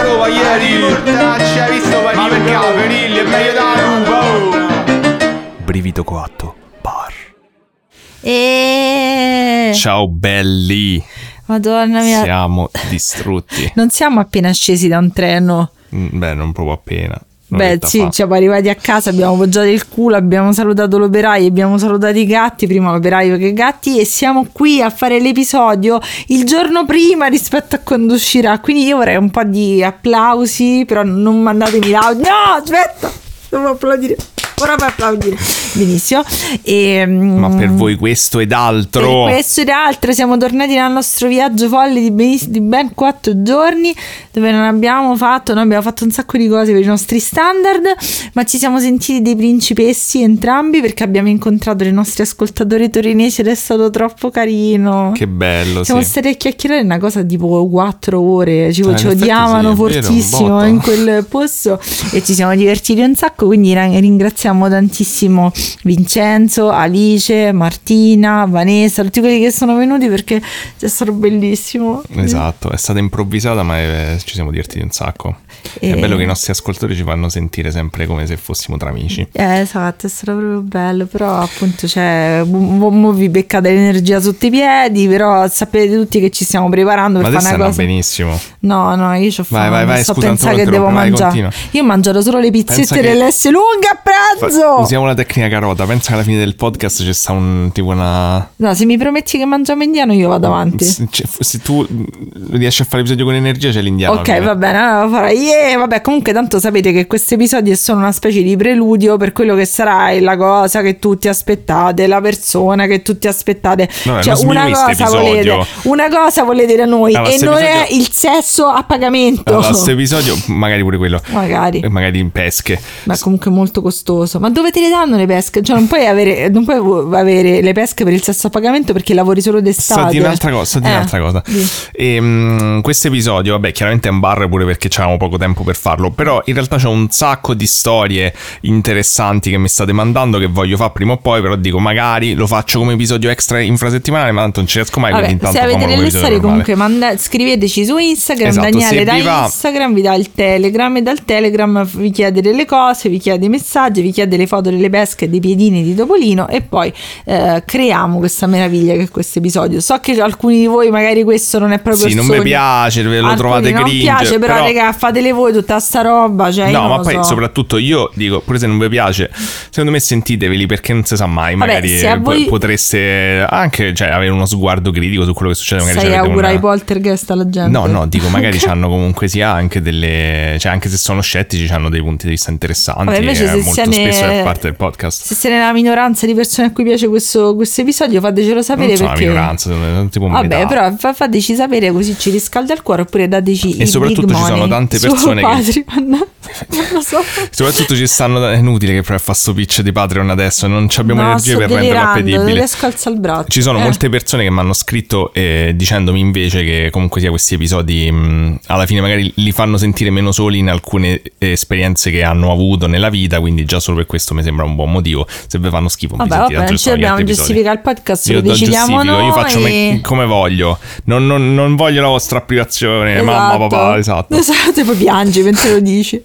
a Roma ieri Mortacci hai visto Ma perché la Ferilli è meglio da Roma Brivido coatto. Bar. E... Ciao belli. Madonna mia. Siamo distrutti. Non siamo appena scesi da un treno. Mm, Beh, non proprio appena. Beh, sì, fa. siamo arrivati a casa, abbiamo appoggiato il culo, abbiamo salutato l'operaio, abbiamo salutato i gatti, prima l'operaio che i gatti, e siamo qui a fare l'episodio il giorno prima rispetto a quando uscirà. Quindi io vorrei un po' di applausi, però non mandatemi l'audio. No, aspetta, devo applaudire. Ora per applaudire. Benissimo. E, Ma per voi questo ed altro. per questo ed altro siamo tornati dal nostro viaggio folle di, beniss- di ben quattro giorni dove non abbiamo fatto, noi abbiamo fatto un sacco di cose per i nostri standard, ma ci siamo sentiti dei principessi entrambi perché abbiamo incontrato i nostri ascoltatori torinesi ed è stato troppo carino. Che bello, Siamo sì. stati a chiacchierare una cosa tipo quattro ore, ci, in ci odiavano sì, vero, fortissimo botto. in quel posto e ci siamo divertiti un sacco, quindi ra- ringraziamo tantissimo Vincenzo, Alice, Martina, Vanessa, tutti quelli che sono venuti perché è stato bellissimo. Esatto, è stata improvvisata ma eh, ci siamo divertiti un sacco. È E- bello che i nostri ascoltatori ci fanno sentire sempre come se fossimo tra amici. Eh, esatto, è stato proprio bello, però appunto cioè, mo, mo vi beccate l'energia sotto i piedi, però sapete tutti che ci stiamo preparando per Ma fare una cosa. benissimo. No, no, io ci ho Vai, fame, vai, vai, sto scusa, te che devo vai, mangiare. Io ho mangiato solo le pizzette che- dell'S lunga a Fa- pranzo. Usiamo la tecnica carota. Pensa che alla fine del podcast c'è sta un tipo una. No, se mi prometti che mangiamo indiano io vado avanti. Se, cioè, se tu riesci a fare l'episodio con energia, c'è l'indiano. Ok, va bene, allora lo farò. Yeah, vabbè, comunque tanto sapete che questo episodio è solo una specie di preludio per quello che sarà la cosa che tutti aspettate, la persona che tutti aspettate. Vabbè, cioè, una cosa volete, episodio. una cosa volete da noi Allora, e non è episodio- il sesso a pagamento. Allora, questo episodio, magari pure quello. Magari. E magari in pesche. Ma è comunque molto costoso. Ma dove te le danno le pesche? Cioè, non puoi avere, non puoi avere le pesche per il sesso a pagamento perché lavori solo d'estate. Sta di un'altra cosa, di Eh, un'altra cosa. E, mm, questo episodio, vabbè, chiaramente è un bar pure perché avevamo poco tempo per farlo, però in realtà c'è un sacco di storie interessanti che mi state mandando che voglio fare prima o poi, però dico magari lo faccio come episodio extra infrasettimanale, ma tanto non ci riesco mai, Vabbè, se avete delle storie comunque manda- scriveteci su Instagram, Esatto, Daniele da va- Instagram vi dà il Telegram e dal Telegram vi chiede delle cose, vi chiede i messaggi, vi chiede le foto delle pesche e dei piedini di Topolino e poi eh, creiamo questa meraviglia che è questo episodio. So che alcuni di voi magari questo non è proprio Sì, non sogno. mi piace, ve lo Alcuni trovate non cringe, piace, però, però- raga, fatele voi tutta sta roba, cioè io No, non ma poi so. soprattutto io dico, pure se non vi piace, secondo me sentiteveli perché non si sa mai, Vabbè, magari voi- potreste anche cioè, avere uno sguardo critico su quello che succede, magari Sai augurare una- i poltergeist alla gente. No, no, dico, magari hanno comunque sia anche delle. cioè, anche se sono scettici, hanno dei punti di vista interessanti. Vabbè, invece se siete- spesso è parte del podcast. Se siete nella minoranza di persone a cui piace questo, questo episodio, fatecelo sapere Non perché. minoranza, sono tipo Vabbè, metà. però fa- fateci sapere così ci riscalda il cuore oppure dateci E soprattutto ci sono tante persone che- non lo so. Soprattutto ci stanno. È inutile che provi a fare sto pitch di Patreon adesso. Non ci abbiamo No, energie per renderlo appetibile. riesco a alzare il braccio. Ci sono Eh. molte persone che mi hanno scritto eh, dicendomi invece che comunque sia questi episodi mh, alla fine magari li fanno sentire meno soli in alcune eh, esperienze che hanno avuto nella vita, quindi già solo per questo mi sembra un buon motivo. Se vi fanno schifo, Vabbè, vabbè, non ci dobbiamo giustificare il podcast, Io lo decidiamo noi. io faccio me- come voglio. Non, non- non voglio la vostra applicazione, mamma, Esatto. papà, esatto. Esatto, e poi piangi mentre lo dici.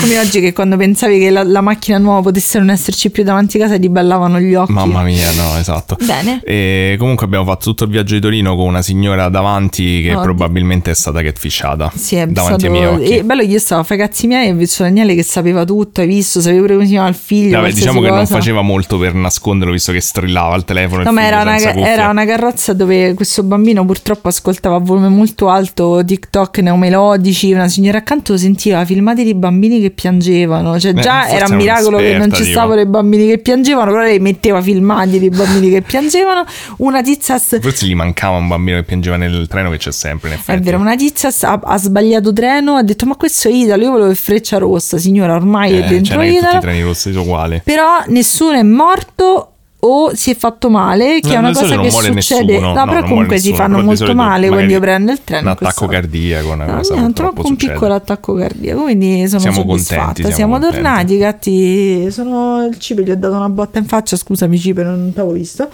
Come oggi che quando pensavi che la, la macchina nuova potesse non esserci più davanti a casa ti ballavano gli occhi. Mamma mia, no, esatto. Bene. E comunque abbiamo fatto tutto il viaggio di Torino con una signora davanti che Oddio. probabilmente è stata catfishata Sì, è davanti stato... ai miei occhi. E bello che io stavo a fare i cazzi miei e ho visto Daniele che sapeva tutto, hai visto, sapevo pure come si chiama il figlio. Vabbè, diciamo che non cosa. faceva molto per nasconderlo visto che strillava al telefono. No, ma era una, era una carrozza dove questo bambino purtroppo ascoltava a volume molto alto TikTok neomelodici. Una signora accanto sentiva filmati di bambini che piangevano. Cioè, già era un è miracolo che non ci stavano i bambini che piangevano, però lei metteva filmati di bambini che piangevano. Una tizia. Forse gli mancava un bambino che piangeva nel treno che c'è sempre, in È effetti. vero, una tizia ha, ha sbagliato treno, ha detto ma questo è Italo, io volevo il freccia rossa, signora ormai Eh, è dentro è Italo. Sono uguali. Però nessuno è morto o si è fatto male, che No, è una cosa che succede. nessuno. No, No, però comunque muore si nessuno, fanno molto male quando prendo il treno. Un attacco cardiaco, una No, cosa niente, purtroppo troppo un piccolo attacco cardiaco, quindi sono Siamo soddisfatta. contenti, Siamo, siamo contenti. tornati, i gatti sono il cibo, gli ho dato una botta in faccia, scusami cibo, non t'avevo visto.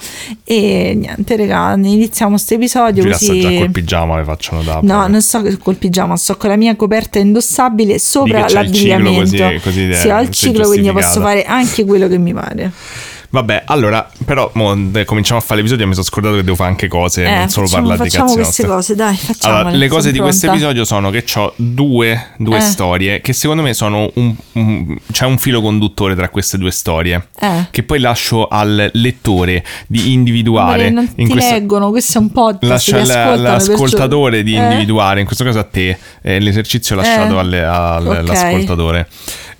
E niente, raga, iniziamo questo episodio sta così... già col pigiama, le facciano da No, non sto col pigiama, sto con la mia coperta indossabile sopra l'abbigliamento. così- così sì, ho il sei ciclo, quindi posso fare anche quello che mi pare. Vabbè, allora, però mo, eh, cominciamo a fare l'episodio. Mi sono scordato che devo fare anche cose, Eh, non solo facciamo, parlare di cazzi queste cose, dai, facciamo. Allora, le cose di questo episodio sono che ho due, due Eh. storie che secondo me sono un, un- c'è un filo conduttore tra queste due storie Eh. che poi lascio al lettore di individuare non in ti questa- leggono, questo è un podcast. Lascia ascoltano, all'ascoltatore perciò- di Eh. individuare, in questo caso a te, eh, l'esercizio lasciato alle- al- Ok.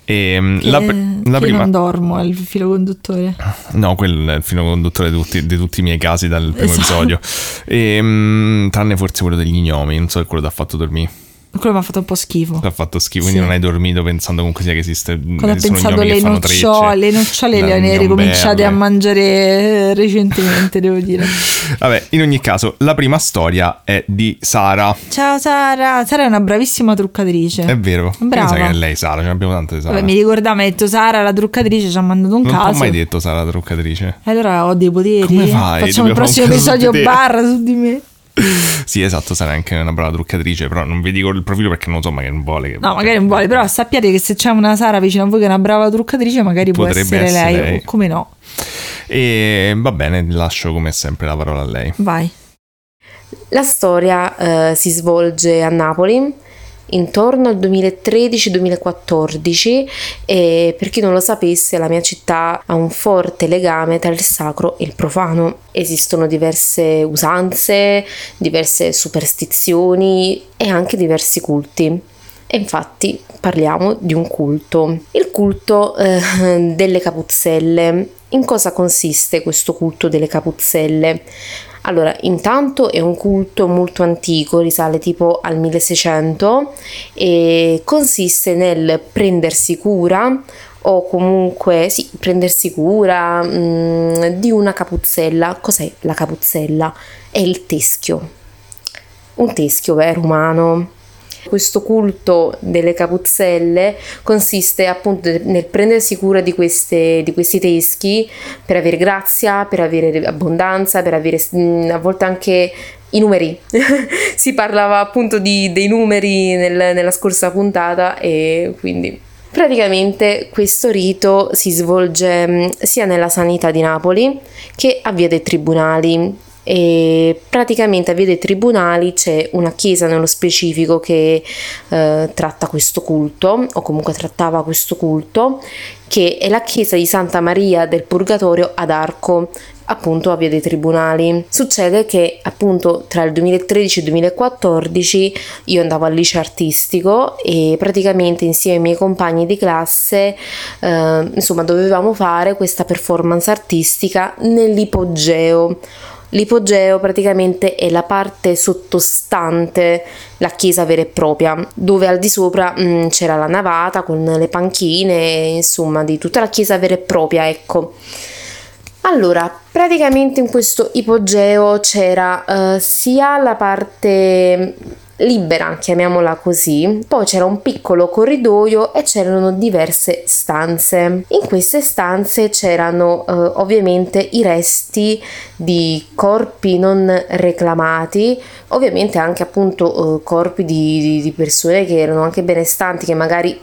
E, Che, la, la che prima, non dormo, è il filo conduttore. No, quello è il filo conduttore di tutti, di tutti i miei casi dal primo Esatto. episodio. E, tranne forse quello degli gnomi, non so se quello ti ha fatto dormire. Quello mi ha fatto un po' schifo. Ti ha fatto schifo, quindi Sì. non hai dormito pensando comunque sia che esiste. Quando ho pensato alle nocciole, le nocciole le ho ricominciate a mangiare eh, recentemente, devo dire. Vabbè, in ogni caso, la prima storia è di Sara. Ciao Sara, Sara è una bravissima truccatrice. È vero. Brava. Mi sa che è lei, Sara. Ce ne abbiamo tante di Sara. Vabbè, mi ricordavo, mi ha detto Sara, la truccatrice, ci ha mandato un non ti ho caso. mai detto Sara la truccatrice. E Allora ho dei poteri. Come fai? Facciamo il Dobbiamo prossimo un caso episodio barra su di me. Sì, esatto, Sara è anche una brava truccatrice, però non vi dico il profilo perché non so, magari non vuole. Che... No, magari non vuole, però sappiate che se c'è una Sara vicino a voi che è una brava truccatrice, magari può Potrebbe essere, essere lei. lei. O come no? E va bene, lascio come sempre la parola a lei. Vai. La storia eh, si svolge a Napoli intorno al 2013-2014 e per chi non lo sapesse la mia città ha un forte legame tra il sacro e il profano. Esistono diverse usanze, diverse superstizioni e anche diversi culti. E infatti parliamo di un culto, il culto eh, delle capuzzelle. In cosa consiste questo culto delle capuzzelle? Allora, intanto è un culto molto antico, risale tipo al 1600 e consiste nel prendersi cura o comunque sì, prendersi cura mm, di una capuzzella. Cos'è la capuzzella? È il teschio. Un teschio vero umano. Questo culto delle capuzzelle consiste appunto nel prendersi cura di, queste, di questi teschi per avere grazia, per avere abbondanza, per avere a volte anche i numeri. si parlava appunto di, dei numeri nel- nella scorsa puntata e quindi praticamente questo rito si svolge sia nella sanità di Napoli che a Via dei Tribunali e praticamente a Via dei Tribunali c'è una chiesa nello specifico che eh, tratta questo culto o comunque trattava questo culto che è la chiesa di Santa Maria del Purgatorio ad Arco appunto a Via dei Tribunali. Succede che appunto tra il 2013 e il 2014 io andavo al liceo artistico e praticamente insieme ai miei compagni di classe eh, insomma dovevamo fare questa performance artistica nell'ipogeo. L'ipogeo praticamente è la parte sottostante la chiesa vera e propria, dove al di sopra mh, c'era la navata con le panchine, insomma, di tutta la chiesa vera e propria, ecco. Allora, praticamente in questo ipogeo c'era eh, sia la parte libera, chiamiamola così, poi c'era un piccolo corridoio e c'erano diverse stanze. In queste stanze c'erano eh, ovviamente i resti di corpi non reclamati, ovviamente anche appunto eh, corpi di, di- di persone che erano anche benestanti, che magari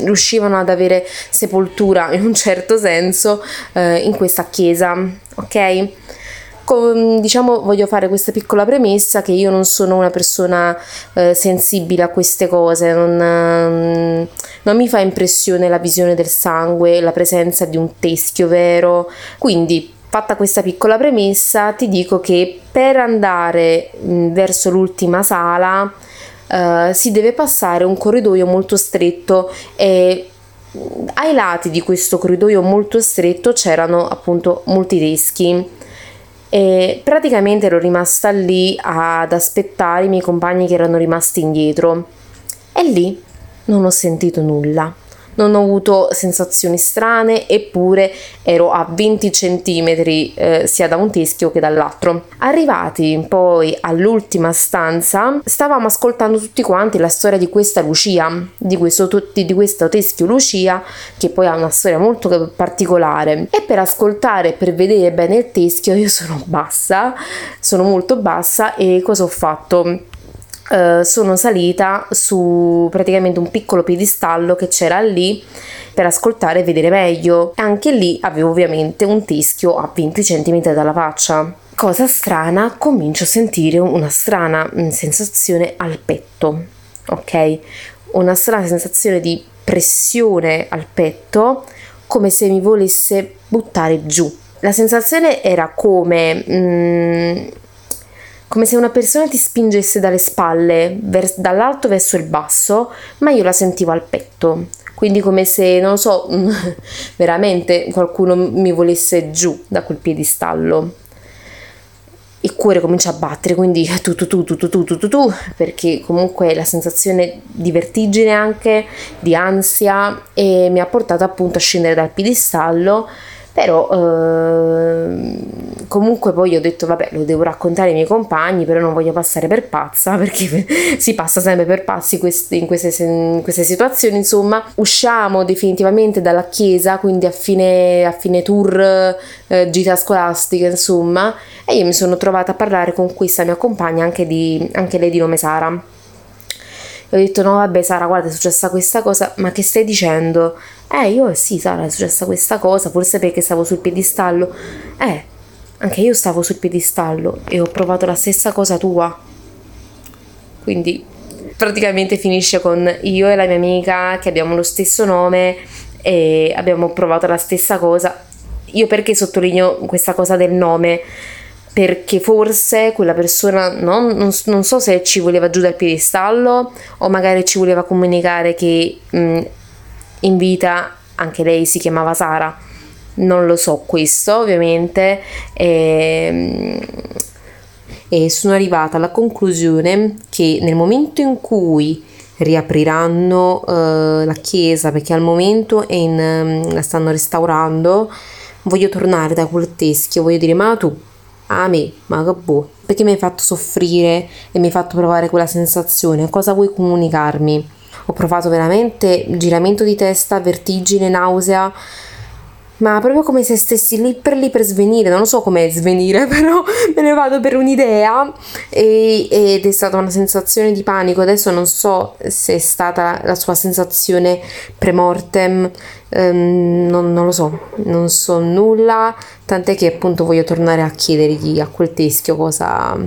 riuscivano ad avere sepoltura in un certo senso eh, in questa chiesa, ok? Diciamo voglio fare questa piccola premessa che io non sono una persona eh, sensibile a queste cose, non, ehm, non mi fa impressione la visione del sangue, la presenza di un teschio vero, quindi fatta questa piccola premessa ti dico che per andare verso l'ultima sala eh, si deve passare un corridoio molto stretto e mh, ai lati di questo corridoio molto stretto c'erano appunto molti teschi e praticamente ero rimasta lì ad aspettare i miei compagni che erano rimasti indietro. E lì non ho sentito nulla non ho avuto sensazioni strane, eppure ero a 20 centimetri eh, sia da un teschio che dall'altro. Arrivati poi all'ultima stanza, stavamo ascoltando tutti quanti la storia di questa Lucia, di questo, di questo teschio Lucia, che poi ha una storia molto particolare. E per ascoltare e per vedere bene il teschio, io sono bassa, sono molto bassa e cosa ho fatto? Uh, sono salita su praticamente un piccolo piedistallo che c'era lì per ascoltare e vedere meglio. Anche lì avevo ovviamente un teschio a 20 cm dalla faccia. Cosa strana, comincio a sentire una strana mm, sensazione al petto, ok? Una strana sensazione di pressione al petto, come se mi volesse buttare giù. La sensazione era come... Mm, come se una persona ti spingesse dalle spalle, vers- dall'alto verso il basso, ma io la sentivo al petto. Quindi come se, non lo so, veramente qualcuno mi volesse giù da quel piedistallo. Il cuore comincia a battere, quindi tu tu tu tu tu tu tu tu, tu perché comunque la sensazione di vertigine anche, di ansia, e mi ha portato appunto a scendere dal piedistallo però eh, comunque poi ho detto vabbè lo devo raccontare ai miei compagni però non voglio passare per pazza perché si passa sempre per pazzi questi, in, queste, in, queste, situazioni insomma. Usciamo definitivamente dalla chiesa quindi a fine, a fine tour eh, gita scolastica insomma e io mi sono trovata a parlare con questa mia compagna anche, di, anche lei di nome Sara. Ho detto no vabbè Sara guarda è successa questa cosa ma che stai dicendo? Eh io sì Sara è successa questa cosa forse perché stavo sul piedistallo. Eh anche io stavo sul piedistallo e ho provato la stessa cosa tua. Quindi praticamente finisce con io e la mia amica che abbiamo lo stesso nome e abbiamo provato la stessa cosa. Io perché sottolineo questa cosa del nome? perché forse quella persona non, non, non, so se ci voleva giù dal piedistallo o magari ci voleva comunicare che mh, in vita anche lei si chiamava Sara non lo so questo ovviamente e, e sono arrivata alla conclusione che nel momento in cui riapriranno uh, la chiesa perché al momento in, um, la stanno restaurando voglio tornare da quel teschio voglio dire ma tu a me, ma che boh, perché mi hai fatto soffrire e mi hai fatto provare quella sensazione? Cosa vuoi comunicarmi? Ho provato veramente giramento di testa, vertigine, nausea, ma proprio come se stessi lì per lì per svenire, non lo so come svenire, però me ne vado per un'idea. E, ed è stata una sensazione di panico. Adesso non so se è stata la sua sensazione pre-mortem, ehm, non, non, lo so, non so nulla, tant'è che appunto voglio tornare a chiedergli a quel teschio cosa,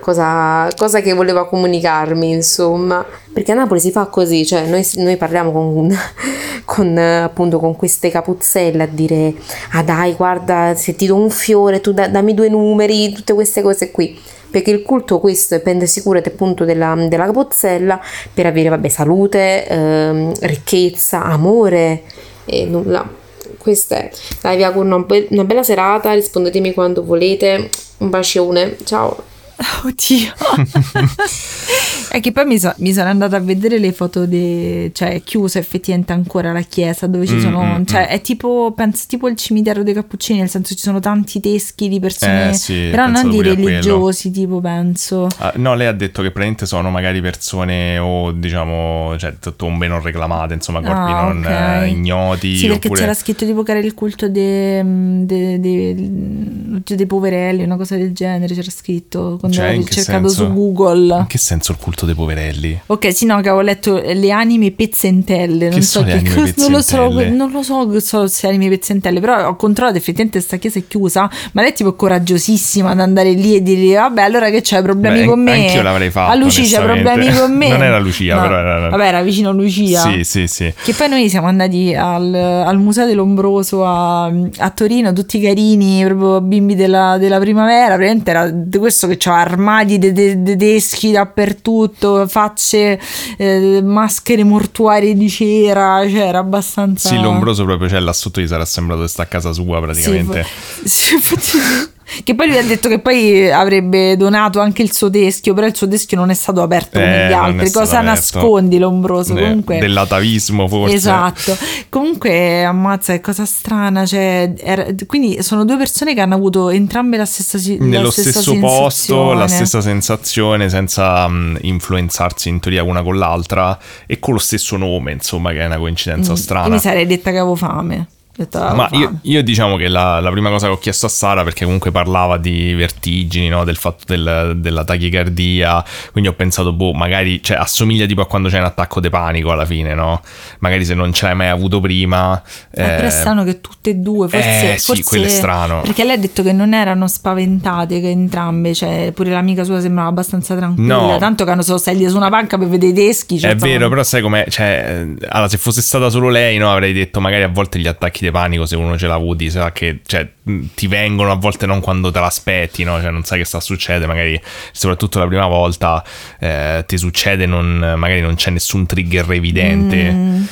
cosa, cosa che voleva comunicarmi, insomma. Perché a Napoli si fa così, cioè noi, noi parliamo con, con, appunto con queste capuzzelle a dire ah dai guarda se ti do un fiore tu da, dammi due numeri, tutte queste cose qui. Perché il culto questo è prendersi cura appunto della, della capuzzella per avere vabbè salute, ehm, ricchezza, amore e nulla. Questa è. Dai vi auguro una, be- una bella serata rispondetemi quando volete. Un bacione. Ciao Oddio. è che poi mi, so, mi, sono andata a vedere le foto di... cioè è chiusa effettivamente ancora la chiesa dove ci mm, sono... Mm, cioè mm. è tipo, penso, tipo il cimitero dei Cappuccini, nel senso ci sono tanti teschi di persone... Eh, sì, però non di religiosi, tipo, penso. Ah, no, lei ha detto che praticamente sono magari persone o diciamo, cioè tombe non reclamate, insomma, corpi ah, non okay. uh, ignoti. Sì, perché oppure... c'era scritto tipo che era il culto dei de, de, de, poverelli, una cosa del genere, c'era scritto quando cioè, avevo cercato senso? su Google. In che senso il culto dei poverelli? Ok, sì, no, che avevo letto le anime pezzentelle. Non che so che cosa. Non lo so, non lo so, so se anime pezzentelle, però ho controllato effettivamente questa chiesa è chiusa, ma lei è tipo coraggiosissima ad andare lì e dire vabbè, allora che c'hai problemi Beh, con me? Anch'io l'avrei fatto. A Lucia c'hai problemi con me? non era Lucia, no. però era... Vabbè, era vicino a Lucia. Sì, sì, sì. Che poi noi siamo andati al, al Museo dell'Ombroso a, a, Torino, tutti carini, proprio bimbi della, della primavera, veramente era questo che c'ha armadi de, de, tedeschi dappertutto, facce, eh, maschere mortuarie di cera, cioè era abbastanza... Sì, l'ombroso proprio c'è là sotto gli sarà sembrato che sta a casa sua praticamente. Sì, sì infatti Che poi lui ha detto che poi avrebbe donato anche il suo teschio, però il suo teschio non è stato aperto come Eh, gli non è altri. Cosa aperto. nascondi l'ombroso? De- Comunque... dell'atavismo forse. Esatto, comunque ammazza che cosa strana, cioè, era- quindi sono due persone che hanno avuto entrambe la stessa la Nello stessa stesso posto, la sensazione. stessa sensazione, senza mh, influenzarsi in teoria una con l'altra e con lo stesso nome, insomma, che è una coincidenza Io strana. mi sarei detta che avevo fame. Detto, Ma io, io diciamo che la, la prima cosa che ho chiesto a Sara, perché comunque parlava di vertigini, no? del fatto del- della tachicardia, quindi ho pensato, boh, magari cioè, assomiglia tipo a quando c'è un attacco di panico alla fine, no? Magari se non ce l'hai mai avuto prima... Eh, però è eh, strano che tutte e due, forse, eh, sì, forse- quello è strano. Perché lei ha detto che non erano spaventate, che entrambe, cioè pure l'amica sua sembrava abbastanza tranquilla, No. tanto che hanno solo sedie su una panca per vedere i teschi. cioè, È stavano- vero, però sai com'è? Cioè, eh, allora, se fosse stata solo lei, no, avrei detto magari a volte gli attacchi di panico, se uno ce l'ha avuti, sa che cioè, ti vengono a volte non quando te l'aspetti, no? Cioè, non sai che sta a succedere, magari soprattutto la prima volta eh, ti succede, non, magari non c'è nessun trigger evidente. Mm.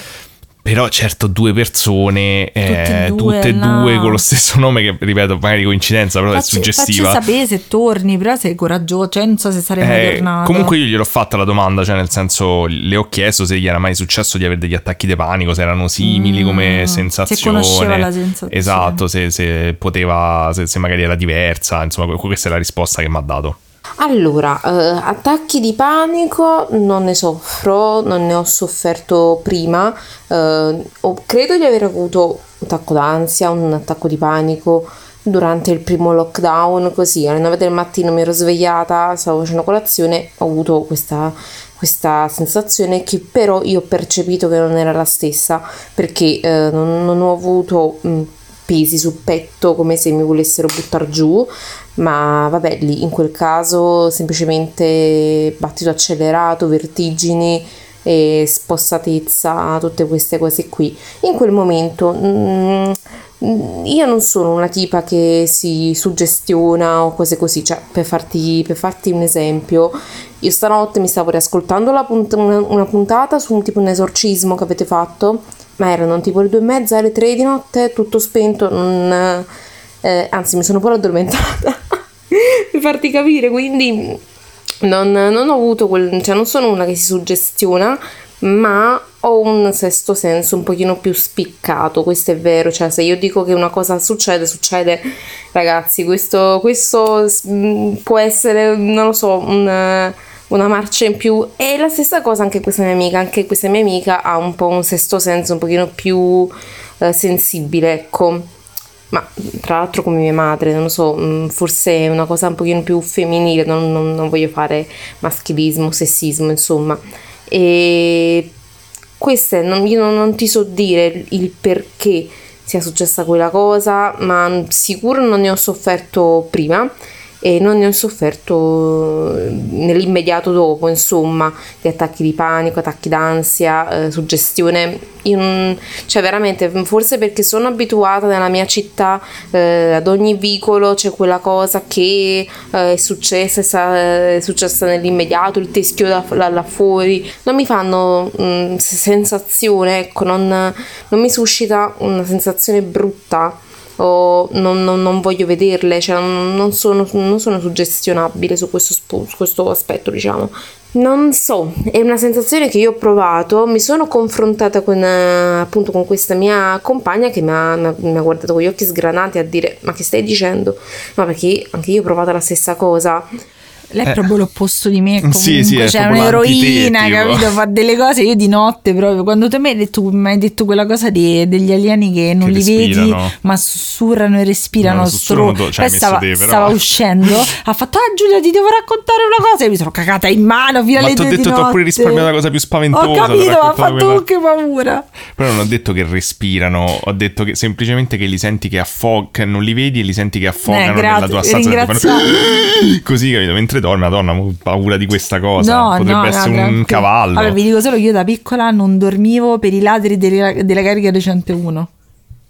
Però certo due persone, eh, Tutte e due, tutte e no. due con lo stesso nome, che ripeto, magari coincidenza, però è Facci, suggestiva. facci sapere se torni, però sei coraggioso, cioè non so se sarei mai Eh, tornato. comunque io gliel'ho fatta la domanda, cioè nel senso le ho chiesto se gli era mai successo di avere degli attacchi di panico, se erano simili Mm, come se sensazione. conosceva la sensazione. Esatto, se, se poteva, se, se magari era diversa, insomma que- questa è la risposta che mi ha dato. Allora, eh, attacchi di panico non ne soffro, non ne ho sofferto prima. eh, credo di aver avuto un attacco d'ansia, un attacco di panico durante il primo lockdown, così alle 9 del mattino mi ero svegliata, stavo facendo colazione, ho avuto questa, questa sensazione che però io ho percepito che non era la stessa perché eh, non, non ho avuto mh, pesi sul petto come se mi volessero buttare giù, ma vabbè, lì in quel caso semplicemente battito accelerato, vertigini e spossatezza, tutte queste cose qui. In quel momento mm, mm, io non sono una tipa che si suggestiona o cose così, cioè per farti, per farti un esempio, io stanotte mi stavo riascoltando punt- una, una puntata su un tipo un esorcismo che avete fatto, ma erano tipo le due e mezza, le tre di notte, tutto spento, non, eh, anzi mi sono pure addormentata per farti capire, quindi non, non ho avuto quel, cioè non sono una che si suggestiona, ma ho un sesto senso un pochino più spiccato, questo è vero, cioè se io dico che una cosa succede, succede, ragazzi, questo, questo mm, può essere, non lo so, un- una marcia in più. E la stessa cosa anche questa mia amica, anche questa mia amica ha un po' un sesto senso un pochino più eh, sensibile, ecco. Ma tra l'altro come mia madre, non lo so, mm, forse è una cosa un pochino più femminile, non, non- non voglio fare maschilismo, sessismo, insomma. E queste non, io non, non ti so dire il perché sia successa quella cosa, ma sicuro non ne ho sofferto prima e non ne ho sofferto eh, nell'immediato dopo, insomma, di attacchi di panico, attacchi d'ansia, eh, suggestione. Io non- cioè veramente, forse perché sono abituata nella mia città, eh, ad ogni vicolo c'è quella cosa che eh, è successa, è è successa nell'immediato, il teschio da, là, là fuori, non mi fanno mm, sensazione, ecco, non, non mi suscita una sensazione brutta o non, non- non voglio vederle, cioè non, sono, non sono suggestionabile su questo, su questo aspetto, diciamo. Non so, è una sensazione che io ho provato, mi sono confrontata con, eh, appunto con questa mia compagna che mi ha- mi ha guardato con gli occhi sgranati a dire ma che stai dicendo? Ma perché anche io ho provato la stessa cosa. Lei è proprio l'opposto di me. Comunque, Sì, sì, è cioè, un'eroina, capito? Fa delle cose. Io di notte proprio. Quando te mi hai detto, mi hai detto quella cosa di- degli alieni che non Che li vedi, ma sussurrano e respirano. No, stro- tu, ci hai Poi messo stava, te, stava uscendo, ha fatto: Ah, Giulia, ti devo raccontare una cosa. E mi sono cagata in mano fino Ma alle t'ho due detto, di t'ho notte. pure risparmiato la cosa più spaventosa, Ho capito, ma ha fatto quella- anche paura. Però non ho detto che respirano, ho detto che semplicemente che li senti che affogano, non li vedi e li senti che affogano Eh, nella tua stanza. fanno- Così, capito? Mentre dormi, madonna, ho paura di questa cosa. No, Potrebbe no, no, essere un tranquillo. cavallo. Allora, vi dico solo che io da piccola non dormivo per i ladri della, della carica dei 101.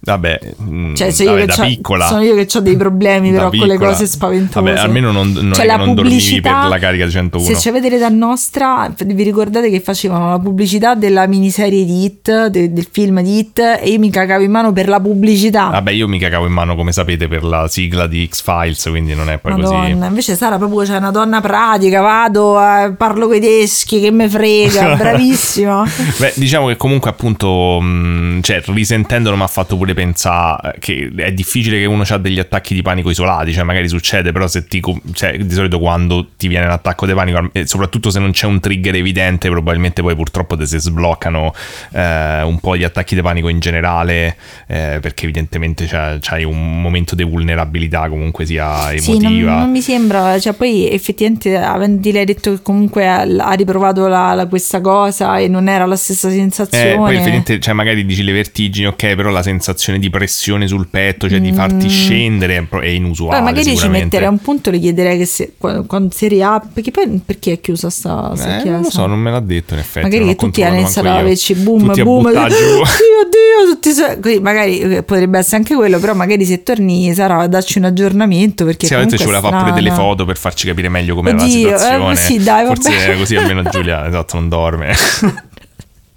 Vabbè, mm, Cioè, se vabbè, da piccola. sono io che ho dei problemi Da però con le cose spaventose. Vabbè, almeno non, non Cioè, è la che non dormivi per la carica di 101. Se ci avete l'età nostra, vi ricordate che facevano la pubblicità della miniserie di Hit, de- del film di Hit, e io mi cagavo in mano per la pubblicità. Vabbè, io mi cagavo in mano, come sapete, per la sigla di X-Files, quindi non è poi Madonna, così. invece Sara proprio c'è una donna pratica, vado, eh, parlo coi teschi, che me frega, bravissima. Beh, diciamo che comunque appunto, mh, cioè, risentendolo mi ha fatto pure pensare che è difficile che uno ha degli attacchi di panico isolati, cioè magari succede, però se ti, cioè, di solito quando ti viene l'attacco di panico, soprattutto se non c'è un trigger evidente, probabilmente poi purtroppo te si sbloccano eh, un po' gli attacchi di panico in generale, eh, perché evidentemente c'è, c'hai un momento di vulnerabilità comunque sia Sì, non, emotiva. non mi sembra, cioè poi effettivamente avendo lei detto che comunque ha, ha riprovato la- la- questa cosa e non era la stessa sensazione. Eh, poi effettivamente, cioè magari dici le vertigini, ok, però la sensazione di pressione sul petto, cioè di farti scendere è, inusuale. Poi magari ci metterei a un punto, le chiederei che se, quando, quando si riapre, perché poi perché è chiusa sta, sta Eh, chiesa? non lo so, non me l'ha detto in effetti. Magari che tutti iniziato a averci boom, Tutti a boom, buttare giù. Dio, Dio, tutti so- magari eh, potrebbe essere anche quello, però magari se torni Sara a darci un aggiornamento perché Sì, comunque ci voleva fare pure delle foto per farci capire meglio com'era Oddio, la eh, situazione. sì, dai, vabbè. Forse così almeno Giulia esatto, non dorme.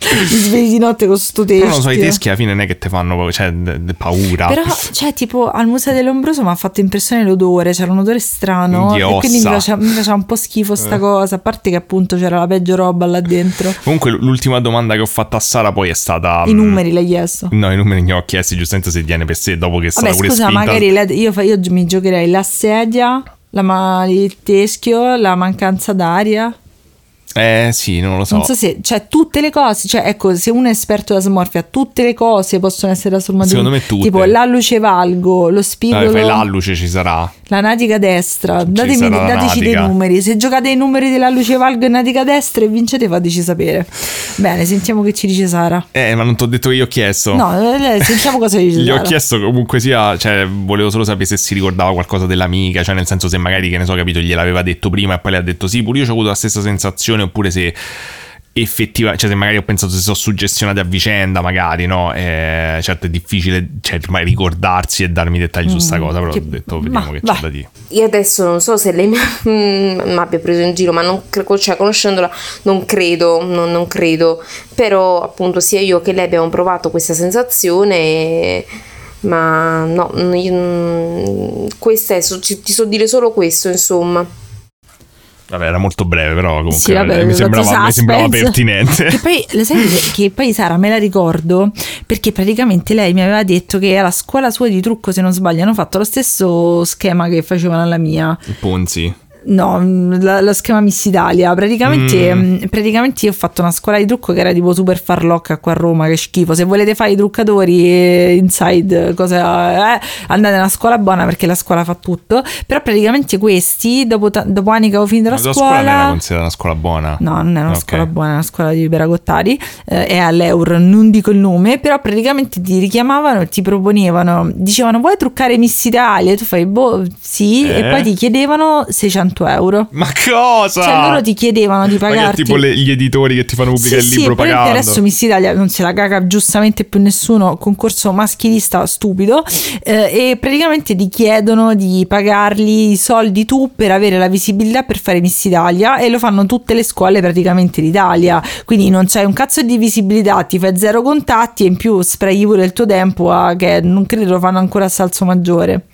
Ti svegli di notte con sto teschio. Però non so, i teschi alla fine non è che ti fanno cioè, d- d- paura. Però, cioè, tipo, al Museo dell'Ombroso mi ha fatto impressione l'odore, c'era un odore strano. Di e quindi mi ossa. faceva, mi faceva un po' schifo sta cosa. A parte che appunto c'era la peggio roba là dentro. Comunque l'ultima domanda che ho fatto a Sara poi è stata... I mm, numeri l'hai chiesto. No, i numeri ne ho chiesti giustamente se tiene per sé dopo che Vabbè, pure scusa, spinta. magari la- io, io mi giocherei la sedia, la il teschio, la mancanza d'aria. Eh sì, non lo so. Non so se, cioè, tutte le cose, cioè, ecco, se uno è esperto da smorfia, tutte le cose possono essere trasformate. Secondo me tutte. Tipo l'alluce valgo, lo spigolo. fai l'alluce ci sarà. La natica destra, datemi, dateci dei natica. numeri. Se giocate i numeri della luce valgo e natica destra e vincete, fateci sapere. Bene, sentiamo che ci dice Sara. Eh, ma non ti ho detto che io ho chiesto. No, eh, sentiamo cosa dice Gli ho Sara. chiesto comunque sia, cioè, volevo solo sapere se si ricordava qualcosa dell'amica, cioè nel senso se magari, che ne so, capito, gliel'aveva detto prima e poi le ha detto sì, pure io ho avuto la stessa sensazione, oppure se effettivamente, cioè se magari ho pensato se sono suggestionati a vicenda, magari, no? Eh, certo è difficile cioè, ricordarsi e darmi dettagli su sta cosa, però Mm, che- ho detto vediamo ma che vai. c'è da dire. Io adesso non so se lei mi, mi abbia preso in giro, ma non cre- cioè, conoscendola non credo, non, non credo. Però appunto sia io che lei abbiamo provato questa sensazione, e- ma no, io, mm, questa è, so- ci- ti so dire solo questo, insomma. Vabbè, era molto breve, però comunque Sì, vabbè, mi, sembrava, mi sembrava pertinente. Che poi, lo sai che- che poi Sara me la ricordo perché praticamente lei mi aveva detto che alla scuola sua di trucco, se non sbaglio, hanno fatto lo stesso schema che facevano alla mia. Ponzi. No, mm, la- lo schema Miss Italia. Praticamente, Mm. mm, praticamente io ho fatto una scuola di trucco che era tipo super farlocca qua a Roma, che schifo. Se volete fare i truccatori eh, inside, cosa, eh, andate a una scuola buona perché la scuola fa tutto. Però praticamente questi, dopo, ta- dopo anni che avevo finito la La tua scuola non era scuola... considerata una scuola buona? No, non è una Ok. scuola buona, è una scuola di Peragottari, eh, è all'Euro, non dico il nome, però praticamente ti richiamavano, ti proponevano, dicevano vuoi truccare Miss Italia? E tu fai boh, sì, Eh? e poi ti chiedevano 600 euro. Ma cosa? Cioè loro ti chiedevano di Ma pagarti tipo le- gli editori che ti fanno pubblicare sì, il libro sì, pagando. adesso Miss Italia non se la caga giustamente più nessuno, concorso maschilista stupido eh, e praticamente ti chiedono di pagarli i soldi tu per avere la visibilità per fare Miss Italia e lo fanno tutte le scuole praticamente d'Italia, quindi non c'hai un cazzo di visibilità, ti fai zero contatti e in più sprechi pure il tuo tempo a, che non credo lo fanno ancora a Salso Maggiore.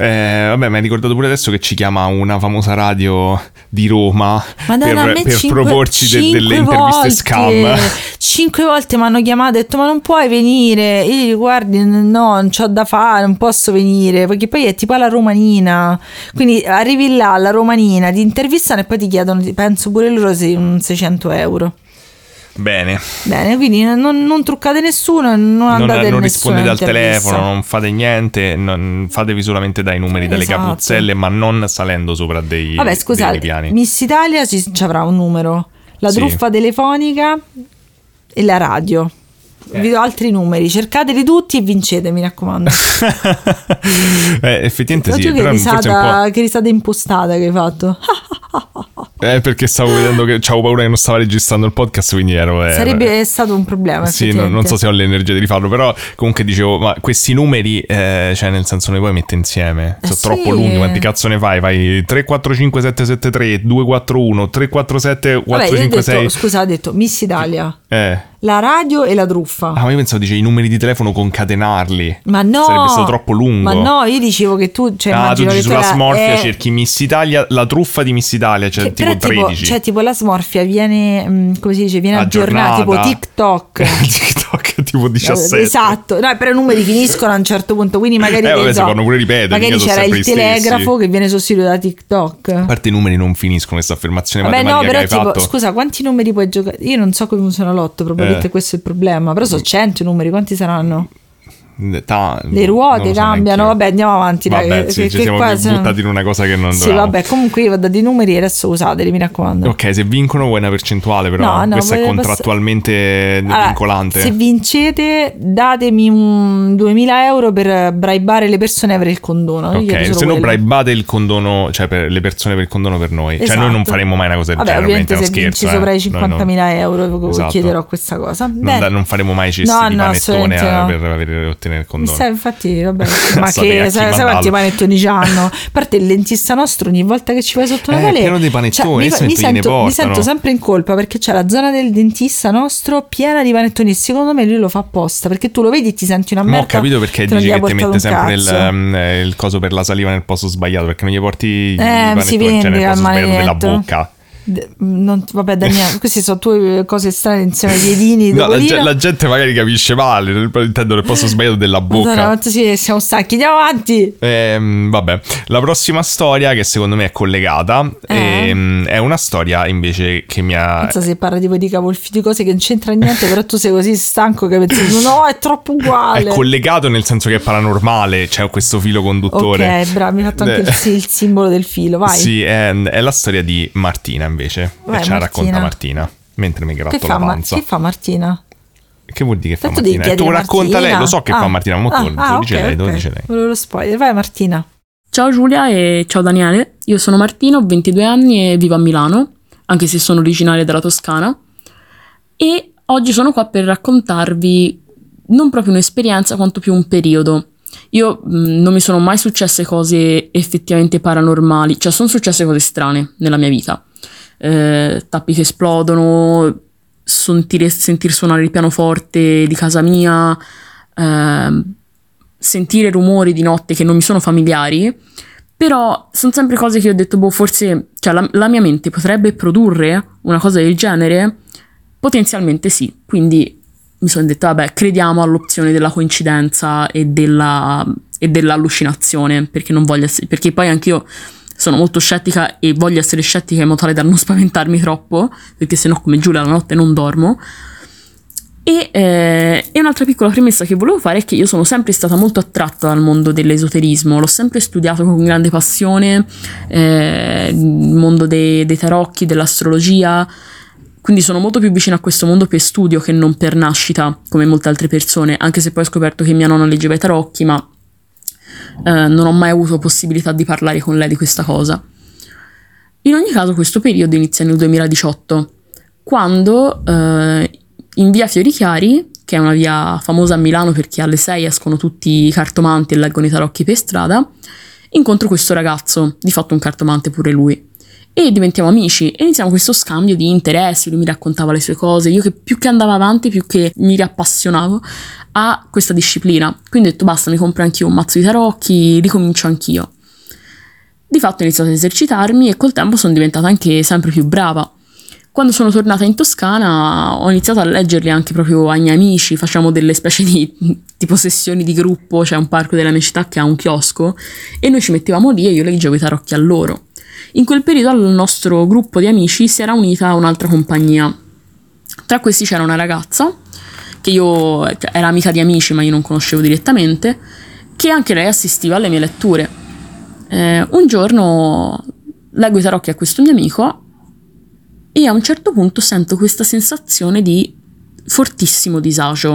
Eh, vabbè, mi hai ricordato pure adesso che ci chiama una famosa radio di Roma Madonna, per, per cinque- proporci de- delle interviste volte, scam. Cinque volte mi hanno chiamato e detto ma non puoi venire. E io guardi, no, non c'ho da fare, non posso venire. Perché poi è tipo alla romanina. Quindi arrivi là alla romanina, ti intervistano e poi ti chiedono, penso pure loro, se un 600 euro. Bene, Bene, quindi non, non truccate nessuno, non non, andate non rispondete al telefono, non fate niente, non- fatevi solamente dai numeri delle Esatto. capuzzelle, ma non salendo sopra dei, Vabbè, dei scusate, piani. Miss Italia ci, ci avrà un numero, la Sì. truffa telefonica e la radio. Vi do altri numeri, cercateli tutti e vincete, mi raccomando. eh, effettivamente sì, che risata, che risata impostata che hai fatto. Eh, perché stavo vedendo che avevo paura che non stava registrando il podcast, quindi ero... eh, Sarebbe stato un problema. Sì, no- non so se ho l'energia di rifarlo, però comunque dicevo, ma questi numeri, eh, cioè nel senso ne puoi mettere insieme? Sono Eh, troppo sì. lunghi, quanti cazzo ne fai? Fai 3, 4, 5, 7, 7, 3, 2, 4, 1, 3, 4, 7, 4, Vabbè, io ho 5, detto, 6... scusa, ha detto Miss Italia, Eh. La radio e la truffa. Ah, ma io pensavo dice i numeri di telefono concatenarli. Ma no, Sarebbe stato troppo lungo. Ma no, io dicevo che tu, cioè, ah, tu dici sulla smorfia eh, cerchi Miss Italia, la truffa di Miss Italia, cioè che- tipo però tipo- 13. cioè, tipo la smorfia viene, mm, come si dice, viene aggiornata, tipo. TikTok. TikTok tipo 17. Esatto, no, però i numeri finiscono a un certo punto, quindi magari Eh, vabbè, so, si possono pure ripetere, magari c'era il telegrafo che viene sostituito da TikTok. A parte i numeri non finiscono questa affermazione Vabbè, no, però tipo, fatto. scusa, quanti numeri puoi giocare? Io non so come funziona l'otto, probabilmente Eh. Questo è il problema. Però sono 100 numeri, quanti saranno? Ta- Le ruote cambiano, vabbè, andiamo avanti. dai, Vabbè, che- sì, che- ci siamo qua buttati in una cosa che non Sì, dovevamo. vabbè, comunque io ho dato i numeri adesso usateli, mi raccomando. Ok, se vincono vuoi una percentuale, però No, no, questa è contrattualmente Allora, vincolante. Se vincete, datemi un 2000 euro per bribare le persone e avere il condono. Ok, se no bribate il condono, cioè per le persone per il condono per noi. Cioè noi non Esatto. faremo mai una cosa del Vabbè, genere, ovviamente se scherzo. vinci eh. sopra i Noi non- 50.000 euro Esatto. chiederò questa cosa. Non, da- non faremo mai cesti No, di panettone eh, per avere, ottenere Mi condono. sa, infatti, vabbè, ma che sai, sai quanti panettoni c'hanno? A parte il dentista nostro, ogni volta che ci vai sotto Eh, Natale, pieno di panettoni, mi, adesso mi gliene sento, mi sento sempre in colpa perché c'è la zona del dentista nostro piena di panettoni. E secondo me lui lo fa apposta perché tu lo vedi e ti senti una Ma merda. ho capito perché dici che ti mette sempre il, ehm, eh, il coso per la saliva nel posto sbagliato perché non gli porti i Eh, panettoni si cioè, nel posto sbagliato della bocca. Non- vabbè, Daniele, queste sono tue cose strane insieme ai piedini. No, la, la gente magari capisce male, intendo nel posto sbagliato della bocca. quanto sì, siamo stanchi. Andiamo avanti. Ehm, vabbè, la prossima storia che secondo me è collegata Eh. ehm, è una storia invece che mi ha... Non so se parla tipo di cavolfi di cose che non c'entra niente, però tu sei così stanco che pensi, no, è troppo È uguale. collegato nel senso che è paranormale, c'è questo filo conduttore. Ok, bravo, mi hai fatto anche il, Eh. sì, il simbolo del filo, vai. Sì, è, è la storia di Martina invece, Vai, che ce la Martina. racconta Martina, mentre mi Che gratto fa, la Ma- panza. che fa Martina? Che vuol dire che fa Tanto Martina? Eh, Tu racconta Martina. lei, lo so che Ah, fa Martina, ma ah, tu ah, lo dice ok, lei, lo ok. dice lei. Volevo lo spoiler, vai Martina. Ciao Giulia e ciao Daniele, io sono Martina, ho 22 anni e vivo a Milano, anche se sono originaria della Toscana, e oggi sono qua per raccontarvi non proprio un'esperienza quanto più un periodo. Io mh, non mi sono mai successe cose effettivamente paranormali, cioè sono successe cose strane nella mia vita. Eh, tappi che esplodono, sentire, sentir suonare il pianoforte di casa mia, ehm, sentire rumori di notte che non mi sono familiari, però sono sempre cose che ho detto, boh, forse cioè, la, la mia mente potrebbe produrre una cosa del genere? Potenzialmente sì, quindi mi sono detto, vabbè, crediamo all'opzione della coincidenza e, della, e dell'allucinazione, perché non voglio perché poi anch'io sono molto scettica e voglio essere scettica in modo tale da non spaventarmi troppo, perché sennò come Giulia la notte non dormo. E, eh, e un'altra piccola premessa che volevo fare è che io sono sempre stata molto attratta dal mondo dell'esoterismo, l'ho sempre studiato con grande passione, eh, il mondo dei, dei tarocchi, dell'astrologia, quindi sono molto più vicina a questo mondo per studio che non per nascita, come molte altre persone, anche se poi ho scoperto che mia nonna leggeva i tarocchi, ma eh, non ho mai avuto possibilità di parlare con lei di questa cosa. In ogni caso questo periodo inizia nel 2018, quando eh, in via Fiorichiari, che è una via famosa a Milano perché alle 6 escono tutti i cartomanti e leggono i tarocchi per strada, incontro questo ragazzo, di fatto un cartomante pure lui. E diventiamo amici e iniziamo questo scambio di interessi, lui mi raccontava le sue cose, io che più che andavo avanti, più che mi riappassionavo a questa disciplina. Quindi ho detto basta, mi compro anch'io un mazzo di tarocchi, ricomincio anch'io. Di fatto ho iniziato ad esercitarmi e col tempo sono diventata anche sempre più brava. Quando sono tornata in Toscana ho iniziato a leggerli anche proprio ai miei amici, facciamo delle specie di tipo sessioni di gruppo, c'è un parco della mia città che ha un chiosco e noi ci mettevamo lì e io leggevo i tarocchi a loro. In quel periodo al nostro gruppo di amici si era unita un'altra compagnia. Tra questi c'era una ragazza che io era amica di amici ma io non conoscevo direttamente, che anche lei assistiva alle mie letture. Eh, un giorno leggo i tarocchi a questo mio amico e a un certo punto sento questa sensazione di fortissimo disagio.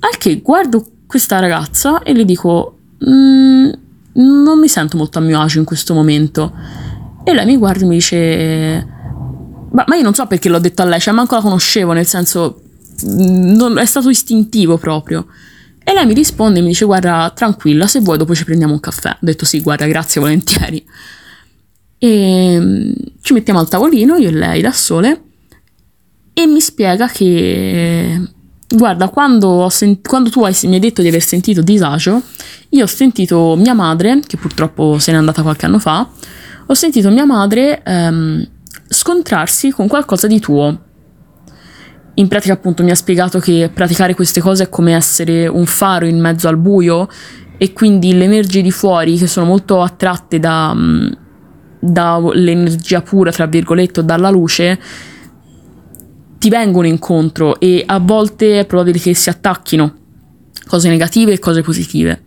Al che guardo questa ragazza e le dico: "Mm, Non mi sento molto a mio agio in questo momento. E lei mi guarda e mi dice: Ma, ma io non so perché l'ho detto a lei, cioè manco la conoscevo, nel senso, mm, non- è stato istintivo proprio. E lei mi risponde e mi dice: Guarda, tranquilla, se vuoi dopo ci prendiamo un caffè. Ho detto sì, guarda, grazie, volentieri. E mm, ci mettiamo al tavolino, io e lei da sole, e mi spiega che, guarda, quando, ho sen- quando tu hai- mi hai detto di aver sentito disagio, io ho sentito mia madre, che purtroppo se n'è andata qualche anno fa, ho sentito mia madre ehm, scontrarsi con qualcosa di tuo. In pratica, appunto, mi ha spiegato che praticare queste cose è come essere un faro in mezzo al buio e quindi le energie di fuori che sono molto attratte da, mm, dall'energia pura, tra virgolette, dalla luce, ti vengono incontro e a volte è probabile che si attacchino cose negative e cose positive.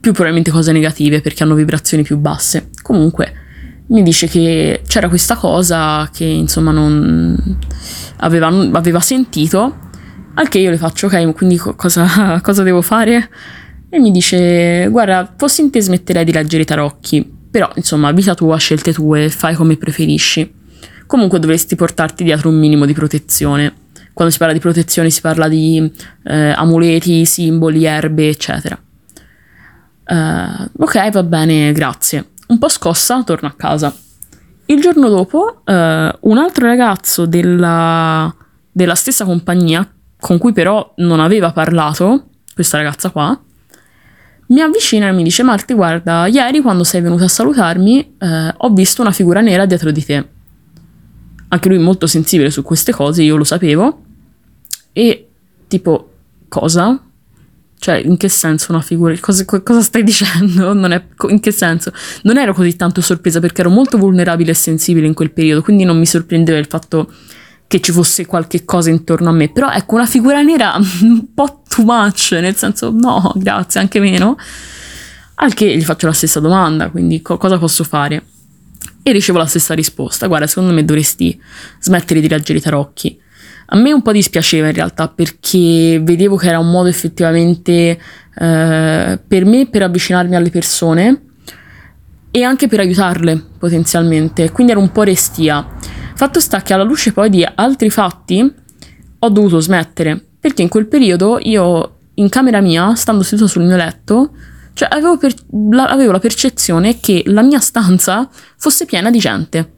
Più probabilmente cose negative perché hanno vibrazioni più basse. Comunque mi dice che c'era questa cosa che insomma non aveva, aveva sentito, al che io le faccio ok, quindi co- cosa, cosa devo fare? E mi dice guarda, fossi in te smetterei di leggere i tarocchi, però insomma vita tua, scelte tue, fai come preferisci. Comunque dovresti portarti dietro un minimo di protezione. Quando si parla di protezione si parla di eh, amuleti, simboli, erbe, eccetera. Eh, ok, va bene, grazie. Un po' scossa, torno a casa. Il giorno dopo, eh, un altro ragazzo della, della stessa compagnia, con cui però non aveva parlato, questa ragazza qua, mi avvicina e mi dice: Marti, guarda, ieri quando sei venuta a salutarmi, eh, ho visto una figura nera dietro di te. Anche lui molto sensibile su queste cose, io lo sapevo. E tipo, cosa? Cioè, in che senso una figura? Cosa, cosa stai dicendo? È, in che senso? Non ero così tanto sorpresa perché ero molto vulnerabile e sensibile in quel periodo, quindi non mi sorprendeva il fatto che ci fosse qualche cosa intorno a me. Però ecco, una figura nera un po' too much, nel senso, no, grazie, anche meno. Al che gli faccio la stessa domanda, quindi co- cosa posso fare? E ricevo la stessa risposta. Guarda, secondo me dovresti smettere di leggere i tarocchi. A me un po' dispiaceva in realtà perché vedevo che era un modo effettivamente eh, per me per avvicinarmi alle persone e anche per aiutarle potenzialmente. Quindi ero un po' restia. Fatto sta che alla luce poi di altri fatti ho dovuto smettere perché in quel periodo io in camera mia, stando seduta sul mio letto, cioè avevo, per- la, avevo la percezione che la mia stanza fosse piena di gente.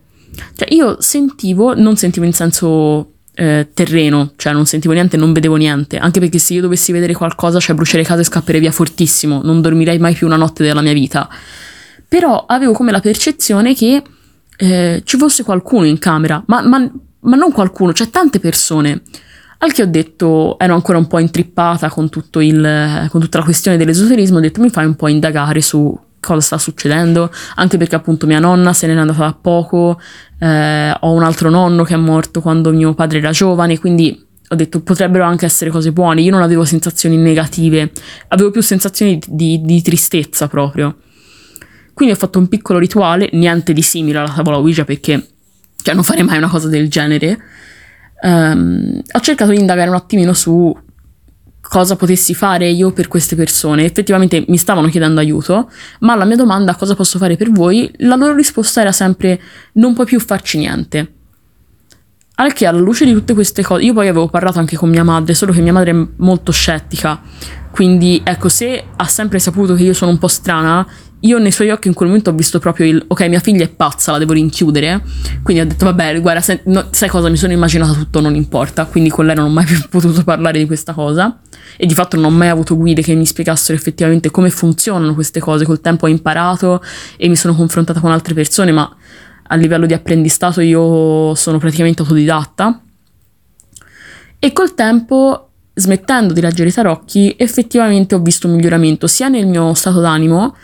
Cioè io sentivo, non sentivo in senso eh, terreno, cioè non sentivo niente, non vedevo niente, anche perché se io dovessi vedere qualcosa, cioè brucerei casa e scapperei via fortissimo, non dormirei mai più una notte della mia vita. Però avevo come la percezione che eh, ci fosse qualcuno in camera, ma, ma- ma non qualcuno, cioè tante persone. Al che ho detto, ero ancora un po' intrippata con, tutto il, con tutta la questione dell'esoterismo, ho detto mi fai un po' indagare su cosa sta succedendo, anche perché appunto mia nonna se n'è andata da poco, eh, ho un altro nonno che è morto quando mio padre era giovane, quindi ho detto potrebbero anche essere cose buone, io non avevo sensazioni negative, avevo più sensazioni di, di tristezza proprio. Quindi ho fatto un piccolo rituale, niente di simile alla tavola Ouija perché cioè, non farei mai una cosa del genere. Ehm, ho cercato di indagare un attimino su cosa potessi fare io per queste persone. Effettivamente mi stavano chiedendo aiuto, ma alla mia domanda cosa posso fare per voi, la loro risposta era sempre non puoi più farci niente. Al che alla luce di tutte queste cose, io poi avevo parlato anche con mia madre, solo che mia madre è molto scettica, quindi ecco, se ha sempre saputo che io sono un po' strana, io nei suoi occhi in quel momento ho visto proprio il ok, mia figlia è pazza, la devo rinchiudere. Quindi ho detto, vabbè, guarda, se- no, sai cosa, mi sono immaginata tutto, non importa. Quindi con lei non ho mai più potuto parlare di questa cosa. E di fatto non ho mai avuto guide che mi spiegassero effettivamente come funzionano queste cose. Col tempo ho imparato e mi sono confrontata con altre persone, ma a livello di apprendistato io sono praticamente autodidatta. E col tempo, smettendo di leggere i tarocchi, effettivamente ho visto un miglioramento sia nel mio stato d'animo,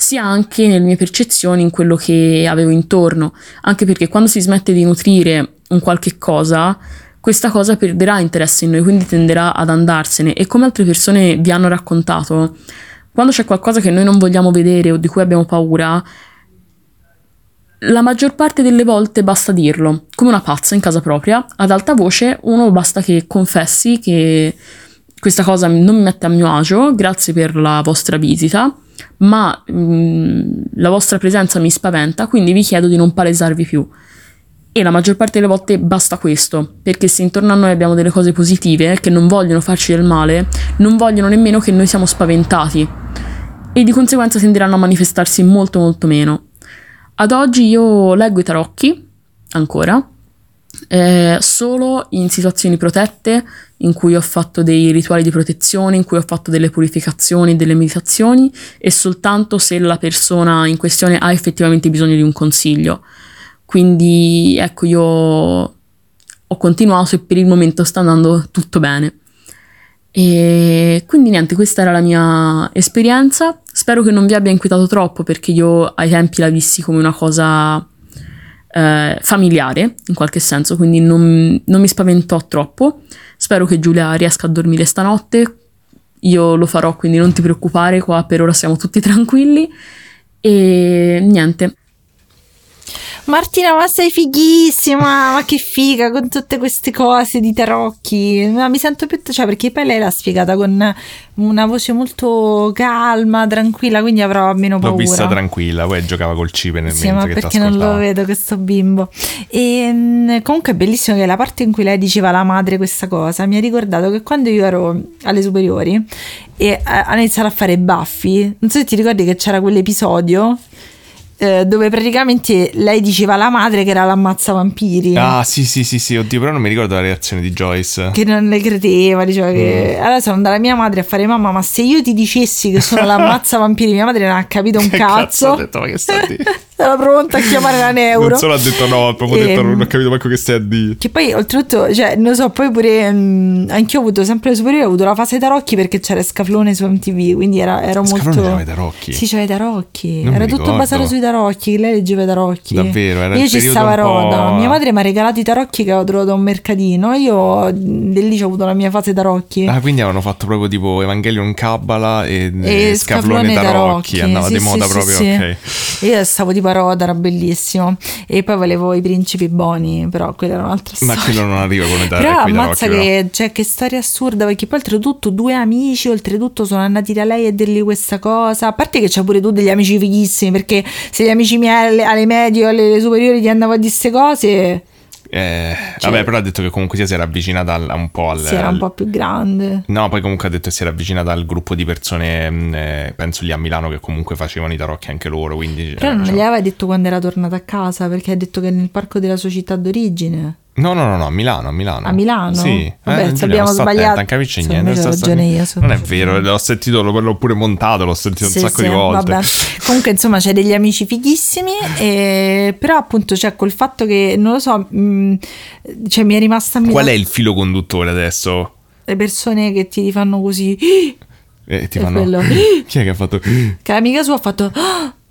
sia anche nelle mie percezioni in quello che avevo intorno. Anche perché quando si smette di nutrire un qualche cosa, questa cosa perderà interesse in noi, quindi tenderà ad andarsene. E come altre persone vi hanno raccontato, quando c'è qualcosa che noi non vogliamo vedere o di cui abbiamo paura, la maggior parte delle volte basta dirlo, come una pazza in casa propria, ad alta voce, uno basta che confessi che questa cosa non mi mette a mio agio, grazie per la vostra visita, ma mh, la vostra presenza mi spaventa, quindi vi chiedo di non palesarvi più. E la maggior parte delle volte basta questo, perché se intorno a noi abbiamo delle cose positive che non vogliono farci del male, non vogliono nemmeno che noi siamo spaventati e di conseguenza tenderanno a manifestarsi molto molto meno. Ad oggi io leggo i tarocchi, ancora, eh, solo in situazioni protette, in cui ho fatto dei rituali di protezione, in cui ho fatto delle purificazioni, delle meditazioni e soltanto se la persona in questione ha effettivamente bisogno di un consiglio. Quindi ecco, io ho continuato e per il momento sta andando tutto bene. E quindi niente, questa era la mia esperienza. Spero che non vi abbia inquietato troppo perché io ai tempi la vissi come una cosa eh, familiare in qualche senso, quindi non, non mi spaventò troppo. Spero che Giulia riesca a dormire stanotte. Io lo farò, quindi non ti preoccupare, qua per ora siamo tutti tranquilli. E niente, Martina, ma sei fighissima, ma che figa con tutte queste cose di tarocchi. Ma mi sento più, cioè, perché poi lei l'ha spiegata con una voce molto calma, tranquilla, quindi avrò meno paura. L'ho vista tranquilla, poi giocava col cibo nel Sì, ma che perché non lo vedo questo bimbo? E mh, comunque è bellissimo che la parte in cui lei diceva alla madre questa cosa mi ha ricordato che quando io ero alle superiori e eh, ha iniziato a fare baffi, non so se ti ricordi che c'era quell'episodio eh, dove praticamente lei diceva alla madre che era l'ammazza vampiri. Ah, sì, sì, sì, sì, oddio, però non mi ricordo la reazione di Joyce. Che non le credeva, diceva che. Mm. Allora sono andata mia madre a fare mamma, ma se io ti dicessi che sono l'ammazza vampiri, mia madre non ha capito un Che cazzo. ha detto, ma che sta? Era pronta a chiamare la neuro. Non solo ha detto no, ha proprio detto Ehm, non ho capito manco che stai a dire. Che poi oltretutto, cioè, non so, poi pure mh, anch'io ho avuto sempre le superiori, ho avuto la fase tarocchi perché c'era Scaflone su MTV, quindi era, ero Scaflone molto... i tarocchi? Sì, c'aveva i tarocchi. Non era tutto basato sui tarocchi, lei leggeva i tarocchi. Davvero, era Io ci stava un po'- roda. Mia madre mi ha regalato i tarocchi che avevo trovato a un mercatino, io da lì ho avuto la mia fase tarocchi. Ah, quindi avevano fatto proprio tipo Evangelion Kabbalah e, E e Scaflone Tarocchi, andava sì, di moda sì, proprio, sì. ok. Io stavo tipo Roda, era bellissimo. E poi volevo i principi buoni, però quella era un'altra Ma storia. quello non arriva con le tar- Però ammazza che, cioè, che storia assurda, perché poi oltretutto due amici, oltretutto sono andati da lei a dirgli questa cosa. A parte che c'è pure tu degli amici fighissimi, perché se gli amici miei alle, alle medie o alle superiori gli andavo a dire queste cose, Eh, Cioè- vabbè, però ha detto che comunque sia si era avvicinata al- un po' al... si era un po' più grande. No, poi comunque ha detto che si era avvicinata al gruppo di persone, mh, eh, penso lì a Milano, che comunque facevano i tarocchi anche loro, quindi... Però eh, non cioè- gli aveva detto quando era tornata a casa, perché ha detto che nel parco della sua città d'origine. No, no, no, no, a Milano, a Milano. A Milano? Sì. Vabbè, eh, abbiamo sta sbagliato. attenta, non capisci niente. sta- ragione io, so- Non è vero, l'ho sentito, l'ho, pure montato, l'ho sentito Sì, un sacco sì, di volte. vabbè. Comunque, insomma, c'è degli amici fighissimi, e- però appunto c'è col fatto che, non lo so, mh, cioè mi è rimasta a Qual è il filo conduttore adesso? le persone che ti fanno così, Eh, ti fanno... quello. Chi è che ha fatto... che l'amica sua ha fatto...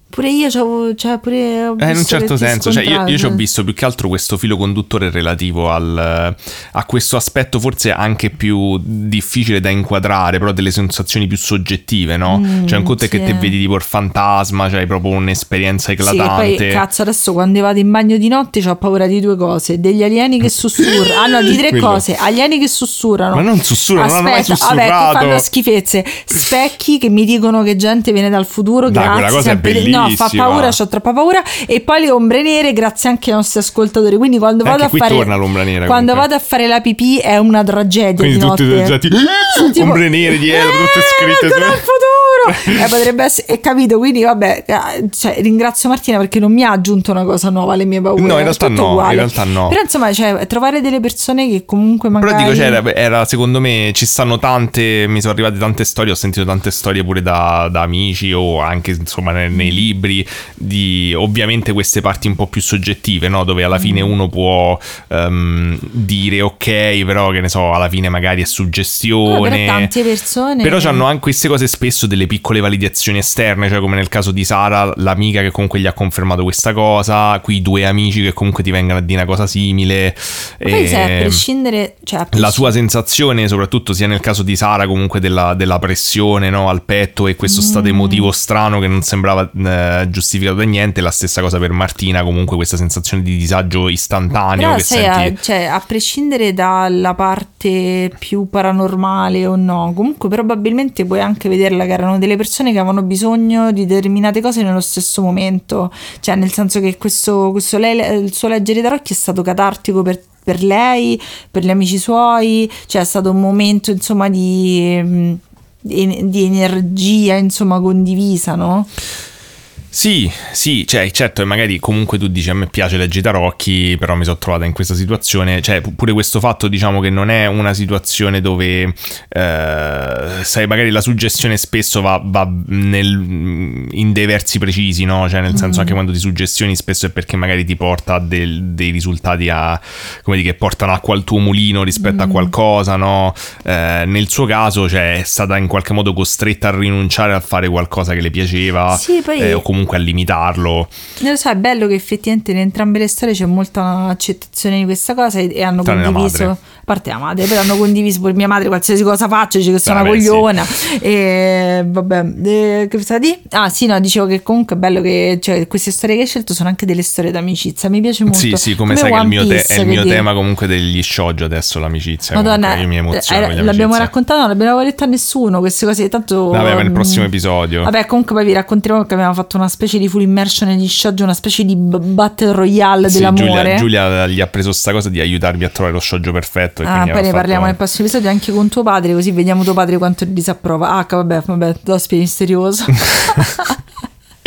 "Ah, Pure io c'avevo, cioè pure ho Eh, in un visto certo senso, cioè io, io ci ho scontravi". visto più che altro questo filo conduttore relativo al, a questo aspetto forse anche più difficile da inquadrare, però delle sensazioni più soggettive, no? Mm, cioè un conto è che sì. te vedi tipo il fantasma, cioè hai proprio un'esperienza Sì, eclatante. poi cazzo adesso quando vado in bagno di notte ho paura di due cose degli alieni che sussurrano ah no di tre Quello. cose alieni che sussurrano Ma non sussurrano, non hanno mai Aspetta, vabbè, sussurrato. fanno schifezze specchi che mi dicono che gente viene dal futuro Dai, grazie quella cosa è sempre- no fa bellissima. paura ho troppa paura. E poi le ombre nere grazie anche ai nostri ascoltatori. Quindi quando vado a fare nera, quando vado a fare la pipì è una tragedia Quindi di tutti notte. già ti- tipo, ombre nere dietro, tutte "Eh, scritte su- dal futuro eh, potrebbe essere è capito quindi vabbè eh, cioè, ringrazio Martina perché non mi ha aggiunto una cosa nuova alle mie paure No, in realtà no, in uguale. realtà no. però insomma cioè, trovare delle persone che comunque magari Però dico, cioè, era, era, secondo me ci stanno tante, mi sono arrivate tante storie, ho sentito tante storie pure da, da amici o anche insomma nei, nei libri di ovviamente queste parti un po' più soggettive, no? Dove alla fine Mm. uno può ehm, dire ok, però che ne so, alla fine magari è No, suggestione. però tante persone Però hanno anche queste cose spesso delle piccole validazioni esterne, cioè come nel caso di Sara, l'amica che comunque gli ha confermato questa cosa, qui due amici che comunque ti vengono a dire una cosa simile. Poi sai, a e- prescindere cioè, a la prescindere- sua sensazione, soprattutto sia nel caso di Sara, comunque della, della pressione no, al petto e questo stato Mm. emotivo strano che non sembrava eh, giustificato da niente. La stessa cosa per Martina, comunque questa sensazione di disagio istantaneo Però che sai, senti. a, cioè, a prescindere dalla parte parte più paranormale o no. Comunque probabilmente puoi anche vederla che erano delle persone che avevano bisogno di determinate cose nello stesso momento. Cioè nel senso che questo, questo lei, il suo leggere tarocchi è stato catartico per per lei, per gli amici suoi, cioè è stato un momento insomma di, mm, di, di energia insomma condivisa, no? Sì, sì, cioè, certo, e magari comunque tu dici a me piace leggere tarocchi, però mi sono trovata in questa situazione, cioè pure questo fatto diciamo che non è una situazione dove, eh, sai, magari la suggestione spesso va, va nel, in dei versi precisi, no? Cioè nel senso mm. anche quando ti suggestioni spesso è perché magari ti porta del, dei risultati a, come dire, che portano acqua al tuo mulino rispetto mm. a qualcosa, no? Eh, nel suo caso, cioè, è stata in qualche modo costretta a rinunciare a fare qualcosa che le piaceva, sì, poi... eh, o comunque comunque a limitarlo. Non lo so, è bello che effettivamente in entrambe le storie c'è molta accettazione di questa cosa e, e hanno Tranne condiviso. A parte la madre, poi hanno condiviso per mia madre qualsiasi cosa faccio, dice che sono una cogliona. Sì. E vabbè, e, che cosa di? Ah, sì, no, dicevo che comunque è bello che cioè, queste storie che hai scelto sono anche delle storie d'amicizia. Mi piace molto. Sì, sì, come, come sai One che il mio te- è il mio tema comunque degli shoujo adesso l'amicizia. Madonna, comunque, io mi emoziono eh, l'abbiamo raccontato, non l'abbiamo detto a nessuno queste cose, tanto Vabbè, nel prossimo episodio. Vabbè, comunque poi vi racconteremo che abbiamo fatto una specie di full immersion negli shoujo, una specie di battle royale sì, dell'amore. Giulia, Giulia, gli ha preso sta cosa di aiutarvi a trovare lo shoujo perfetto. ah, poi ne parliamo nel prossimo episodio anche con tuo padre, così vediamo tuo padre quanto disapprova. Ah, vabbè, vabbè, l'ospite misterioso.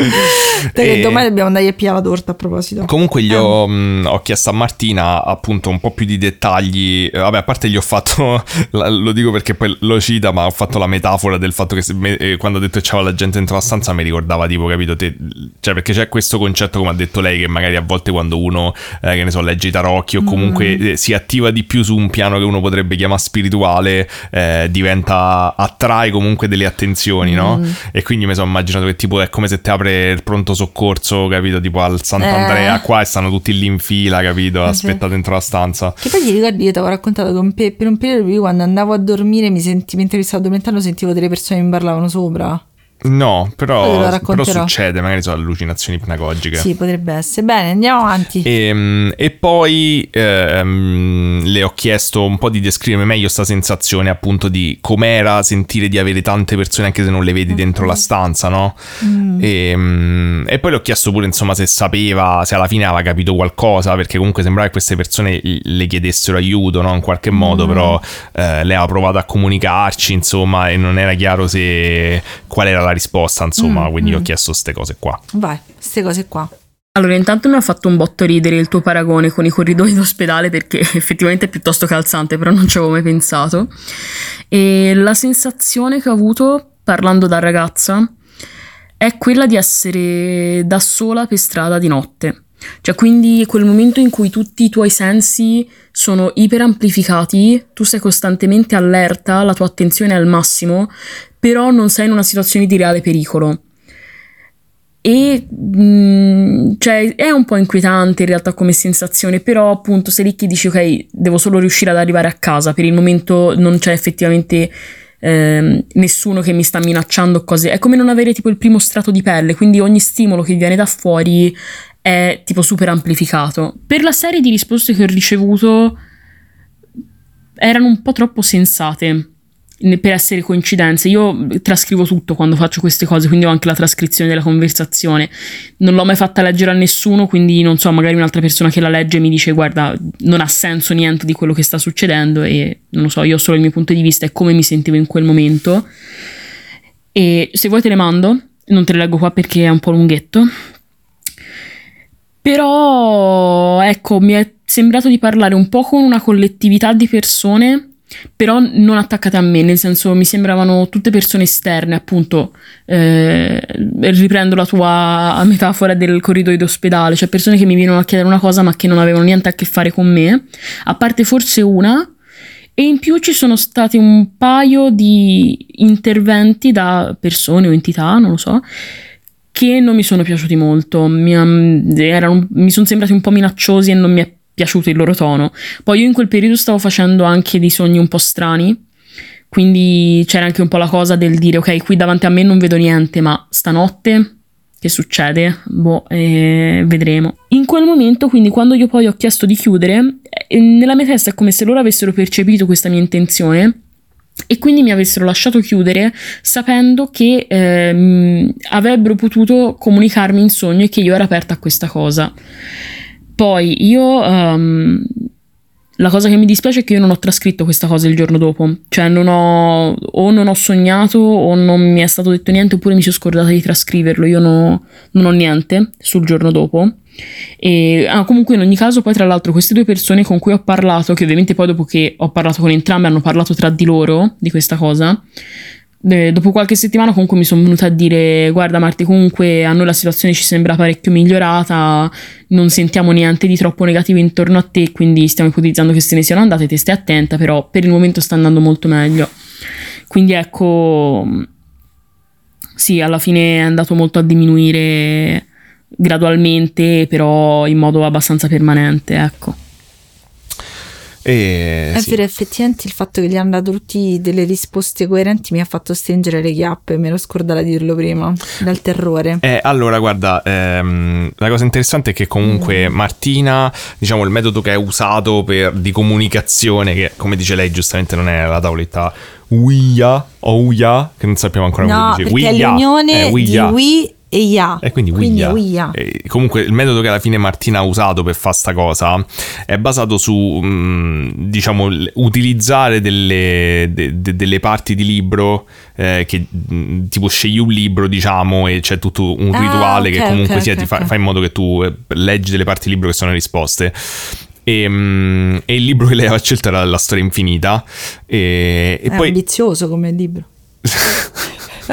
e... domani dobbiamo andare a piare la torta a proposito. Comunque gli ho, eh. mh, ho, chiesto a Martina appunto un po' più di dettagli. Eh, vabbè, a parte gli ho fatto, lo dico perché poi lo cita, ma ho fatto la metafora del fatto che me, eh, quando ho detto che c'era la gente dentro la stanza mi ricordava tipo, capito? Te, cioè perché c'è questo concetto, come ha detto lei, che magari a volte quando uno, eh, che ne so, legge i tarocchi o comunque mm. si attiva di più su un piano che uno potrebbe chiamare spirituale, eh, diventa, attrae comunque delle attenzioni, no? Mm. E quindi mi sono immaginato che tipo è come se ti apre il pronto soccorso, capito? Tipo al Sant'Andrea eh. qua e stanno tutti lì in fila, capito? Eh, Aspetta dentro la stanza. Che poi ti ricordi, io ti avevo raccontato che pe- per un periodo io quando andavo a dormire mi senti, mentre mi stavo addormentando sentivo delle persone che mi parlavano sopra. No, però, però, succede, magari sono allucinazioni ipnagogiche. Sì, potrebbe essere. Bene, andiamo avanti. E, ehm, e poi ehm, le ho chiesto un po' di descrivere meglio questa sensazione appunto di com'era sentire di avere tante persone anche se non le vedi dentro la stanza, no? Mm. E, ehm, e, poi le ho chiesto pure insomma se sapeva, se alla fine aveva capito qualcosa, perché comunque sembrava che queste persone le chiedessero aiuto, no? In qualche modo, mm. però eh, lei ha provato a comunicarci, insomma, e non era chiaro se qual era la risposta, insomma, mm, quindi mm. ho chiesto queste cose qua. Vai, queste cose qua. Allora, intanto mi ha fatto un botto ridere il tuo paragone con i corridoi d'ospedale perché effettivamente è piuttosto calzante, però non ci avevo mai pensato. E la sensazione che ho avuto parlando da ragazza è quella di essere da sola per strada di notte. Cioè, quindi quel momento in cui tutti i tuoi sensi sono iperamplificati, tu sei costantemente allerta, la tua attenzione è al massimo, però non sei in una situazione di reale pericolo. E mh, mm, cioè è un po' inquietante in realtà come sensazione, però appunto sei lì che dici ok, devo solo riuscire ad arrivare a casa, per il momento non c'è effettivamente eh, nessuno che mi sta minacciando cose, è come non avere tipo il primo strato di pelle, quindi ogni stimolo che viene da fuori è tipo super amplificato. Per la serie di risposte che ho ricevuto erano un po' troppo sensate per essere coincidenze. Io trascrivo tutto quando faccio queste cose, quindi ho anche la trascrizione della conversazione. Non l'ho mai fatta leggere a nessuno, quindi non so, magari un'altra persona che la legge mi dice guarda, non ha senso niente di quello che sta succedendo e non lo so, io ho solo il mio punto di vista e come mi sentivo in quel momento. E se vuoi te le mando, non te le leggo qua perché è un po' lunghetto. Però, ecco, mi è sembrato di parlare un po' con una collettività di persone però non attaccate a me, nel senso mi sembravano tutte persone esterne, appunto, eh, riprendo la tua metafora del corridoio d'ospedale, cioè persone che mi venivano a chiedere una cosa ma che non avevano niente a che fare con me, a parte forse una, e in più ci sono stati un paio di interventi da persone o entità, non lo so, che non mi sono piaciuti molto, mi, erano, mi sono sembrati un po' minacciosi e non mi è piaciuto il loro tono. Poi io in quel periodo stavo facendo anche dei sogni un po' strani, quindi c'era anche un po' la cosa del dire ok, qui davanti a me non vedo niente, ma stanotte che succede, boh, eh, vedremo. In quel momento, quindi, quando io poi ho chiesto di chiudere, eh, nella mia testa è come se loro avessero percepito questa mia intenzione e quindi mi avessero lasciato chiudere sapendo che ehm, avrebbero potuto comunicarmi in sogno e che io ero aperta a questa cosa. Poi io um, la cosa che mi dispiace è che io non ho trascritto questa cosa il giorno dopo, cioè non ho, o non ho sognato o non mi è stato detto niente oppure mi sono scordata di trascriverlo, io no, non ho niente sul giorno dopo. E ah, comunque in ogni caso poi tra l'altro queste due persone con cui ho parlato, che ovviamente poi dopo che ho parlato con entrambe hanno parlato tra di loro di questa cosa, eh, dopo qualche settimana comunque mi sono venuta a dire guarda Marti comunque a noi la situazione ci sembra parecchio migliorata non sentiamo niente di troppo negativo intorno a te quindi stiamo ipotizzando che se ne siano andate te stai attenta però per il momento sta andando molto meglio. Quindi ecco sì alla fine è andato molto a diminuire gradualmente però in modo abbastanza permanente ecco e, È sì. vero, effettivamente il fatto che gli hanno dato tutti delle risposte coerenti mi ha fatto stringere le chiappe, mi ero scordata di dirlo prima, dal terrore. Eh, allora, guarda, ehm, la cosa interessante è che comunque Mm. Martina, diciamo, il metodo che è usato per, di comunicazione, che come dice lei giustamente non è la tavoletta Uia o Uia, che non sappiamo ancora No, come si dice. perché è Uia, l'unione eh, di Uia. E Ya. E quindi Quindi. E comunque il metodo che alla fine Martina ha usato per fare sta cosa è basato su, mh, diciamo, l- utilizzare delle, de- de- delle parti di libro eh, che mh, tipo scegli un libro, diciamo, e c'è tutto un Ah, rituale ok, che comunque ok, sia, ok, ti fa, fa in modo che tu eh, leggi delle parti del libro che sono risposte. E, mh, e il libro che lei aveva scelto era La storia infinita. E, e è poi ambizioso come libro.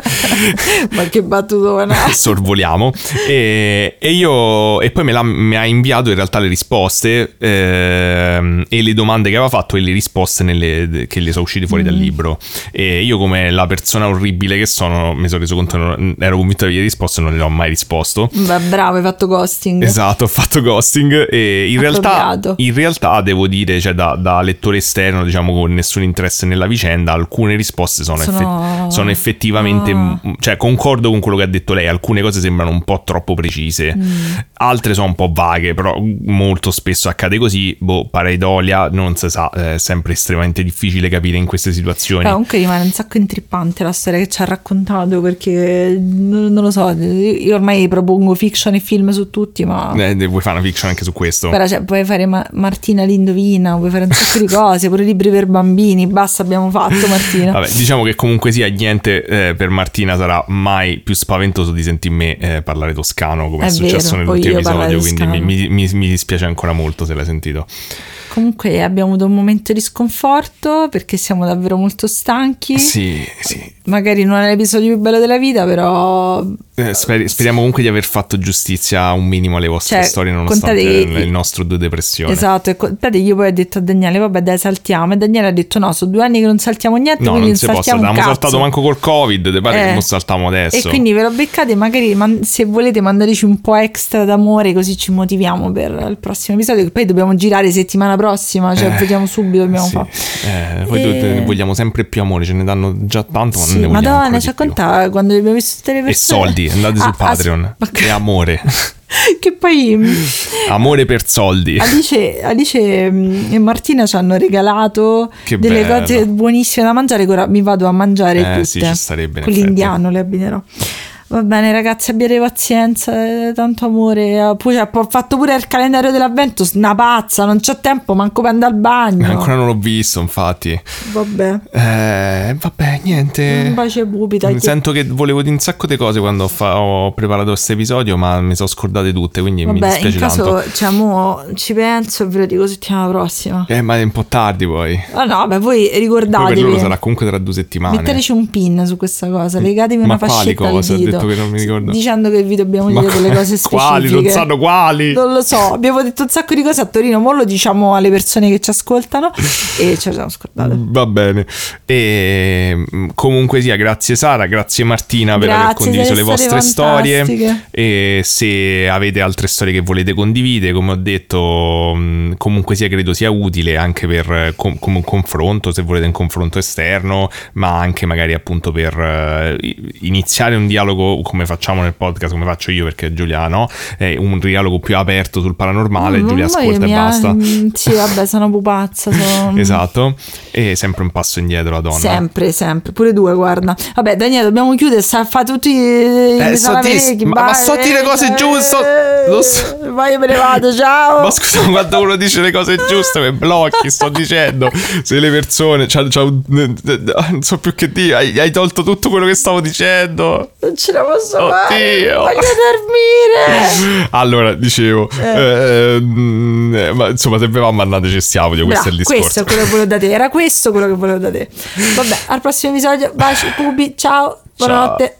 Ma che battutona. sorvoliamo e, e io e poi me l'ha, mi ha inviato in realtà le risposte ehm, e le domande che aveva fatto e le risposte nelle- che le sono uscite fuori Mm. dal libro e io come la persona orribile che sono mi sono reso conto non- ero convinto di aver risposto e non le ho mai risposto Beh, bravo, hai fatto ghosting. Esatto, ho fatto ghosting e in realtà, in realtà devo dire, cioè da, da lettore esterno, diciamo con nessun interesse nella vicenda, alcune risposte sono, Sono- effe- sono effettivamente. M- cioè concordo con quello che ha detto lei, alcune cose sembrano un po' troppo precise, Mm. altre sono un po' vaghe, però molto spesso accade così, boh, pareidolia, non si sa, è sempre estremamente difficile capire in queste situazioni. Però comunque rimane un sacco intrippante la storia che ci ha raccontato perché non, non lo so, io ormai propongo fiction e film su tutti, ma Eh, vuoi fare una fiction anche su questo? però cioè, puoi fare Ma- Martina l'indovina, puoi fare un sacco di cose, pure libri per bambini, basta abbiamo fatto Martina. Vabbè, diciamo che comunque sia niente eh, per Martina sarà mai più spaventoso di sentir me eh, parlare toscano come è, È successo vero, nell'ultimo episodio, quindi mi, mi- mi- dispiace ancora molto se l'hai sentito. Comunque abbiamo avuto un momento di sconforto perché siamo davvero molto stanchi. Sì, sì. Magari non è l'episodio più bello della vita, però Eh, speri- speriamo comunque di aver fatto giustizia un minimo alle vostre Cioè, storie nonostante contate il, nostro due depressione. Esatto, e contate io poi ho detto a Daniele, vabbè dai saltiamo, e Daniele ha detto no, sono due anni che non saltiamo niente, No, quindi non può saltiamo un Abbiamo saltato manco col Covid, te pare Eh. che mo saltiamo adesso. E quindi ve lo beccate, magari man- se volete mandateci un po' extra d'amore così ci motiviamo per il prossimo episodio, che poi dobbiamo girare settimana prossima, cioè Eh, vediamo subito, dobbiamo sì. fare. Eh, poi E- vogliamo sempre più amore, ce ne danno già tanto, ma Sì, non ne vogliamo Madonna, ci più. racconta quando abbiamo visto tutte le E persone. soldi, andate su Ah, ah, Patreon. ma- E amore. che poi mm, amore per soldi. Alice, Alice mm, e Martina ci hanno regalato Che delle bello. cose buonissime da mangiare ora mi vado a mangiare Eh, tutte. sì, ci starebbe, in Con effetti. l'indiano le abbinerò. Va bene ragazzi, abbiate pazienza, eh, tanto amore. eh, Poi ho fatto pure il calendario dell'avvento, una pazza, non c'ho tempo manco per andare al bagno. Ancora non l'ho visto, infatti. Vabbè, Eh, vabbè, niente. un bacio ai pupi, dai. Mi sento che volevo dire un sacco di cose quando ho, fa- ho preparato questo episodio, ma mi sono scordate tutte, quindi mi Vabbè, in dispiace caso, tanto. cioè, mo ci penso e ve lo dico settimana prossima. Eh, ma è un po' tardi poi. Ah no, vabbè, voi Poi per loro ricordatevi. sarà comunque tra due settimane. Metteteci un pin su questa cosa, legatevi Ma una quali fascetta al cose? Ho detto che non mi ricordo. Dicendo che vi dobbiamo Ma dire delle cose specifiche. quali? Non sanno quali? Non lo so, abbiamo detto un sacco di cose a Torino, mo lo diciamo alle persone che ci ascoltano e ce le siamo scordate. Va bene. E mm, comunque sia, grazie Sara, grazie Martina per aver Grazie, condiviso le vostre storie. E se avete altre storie che volete condividere, come ho detto, mh, comunque sia credo sia utile anche per com- come un confronto, se volete un confronto esterno, ma anche magari appunto per eh, iniziare un dialogo come facciamo nel podcast, come faccio io perché Giuliano è un dialogo più aperto sul paranormale, Mm, Giulia ascolta e basta. mm, Sì, vabbè, sono pupazza. Sono... Esatto, e sempre un passo indietro la donna. Sempre, sempre, pure due, guarda. Vabbè, Daniele, dobbiamo chiudere, sta fa tutti i Eh, i so salamerecchi, di- ma- ma so dire cose eh, giuste, eh, lo so. Vai, io me ne vado, ciao. Ma scusa, quando uno dice le cose giuste, mi blocchi, sto dicendo. Se le persone. c'ha- c'ha un- non so più che dire. Hai, hai tolto tutto quello che stavo dicendo. Non ce la posso fare. Oddio. Voglio dormire. Allora, dicevo. ehm, eh, ma insomma, se avevamo andateci stiamo, questo è il discorso. questo è quello che volevo da te. Era questo quello che volevo da te. Vabbè, al prossimo episodio. Baci, pubi, ciao. Buonanotte.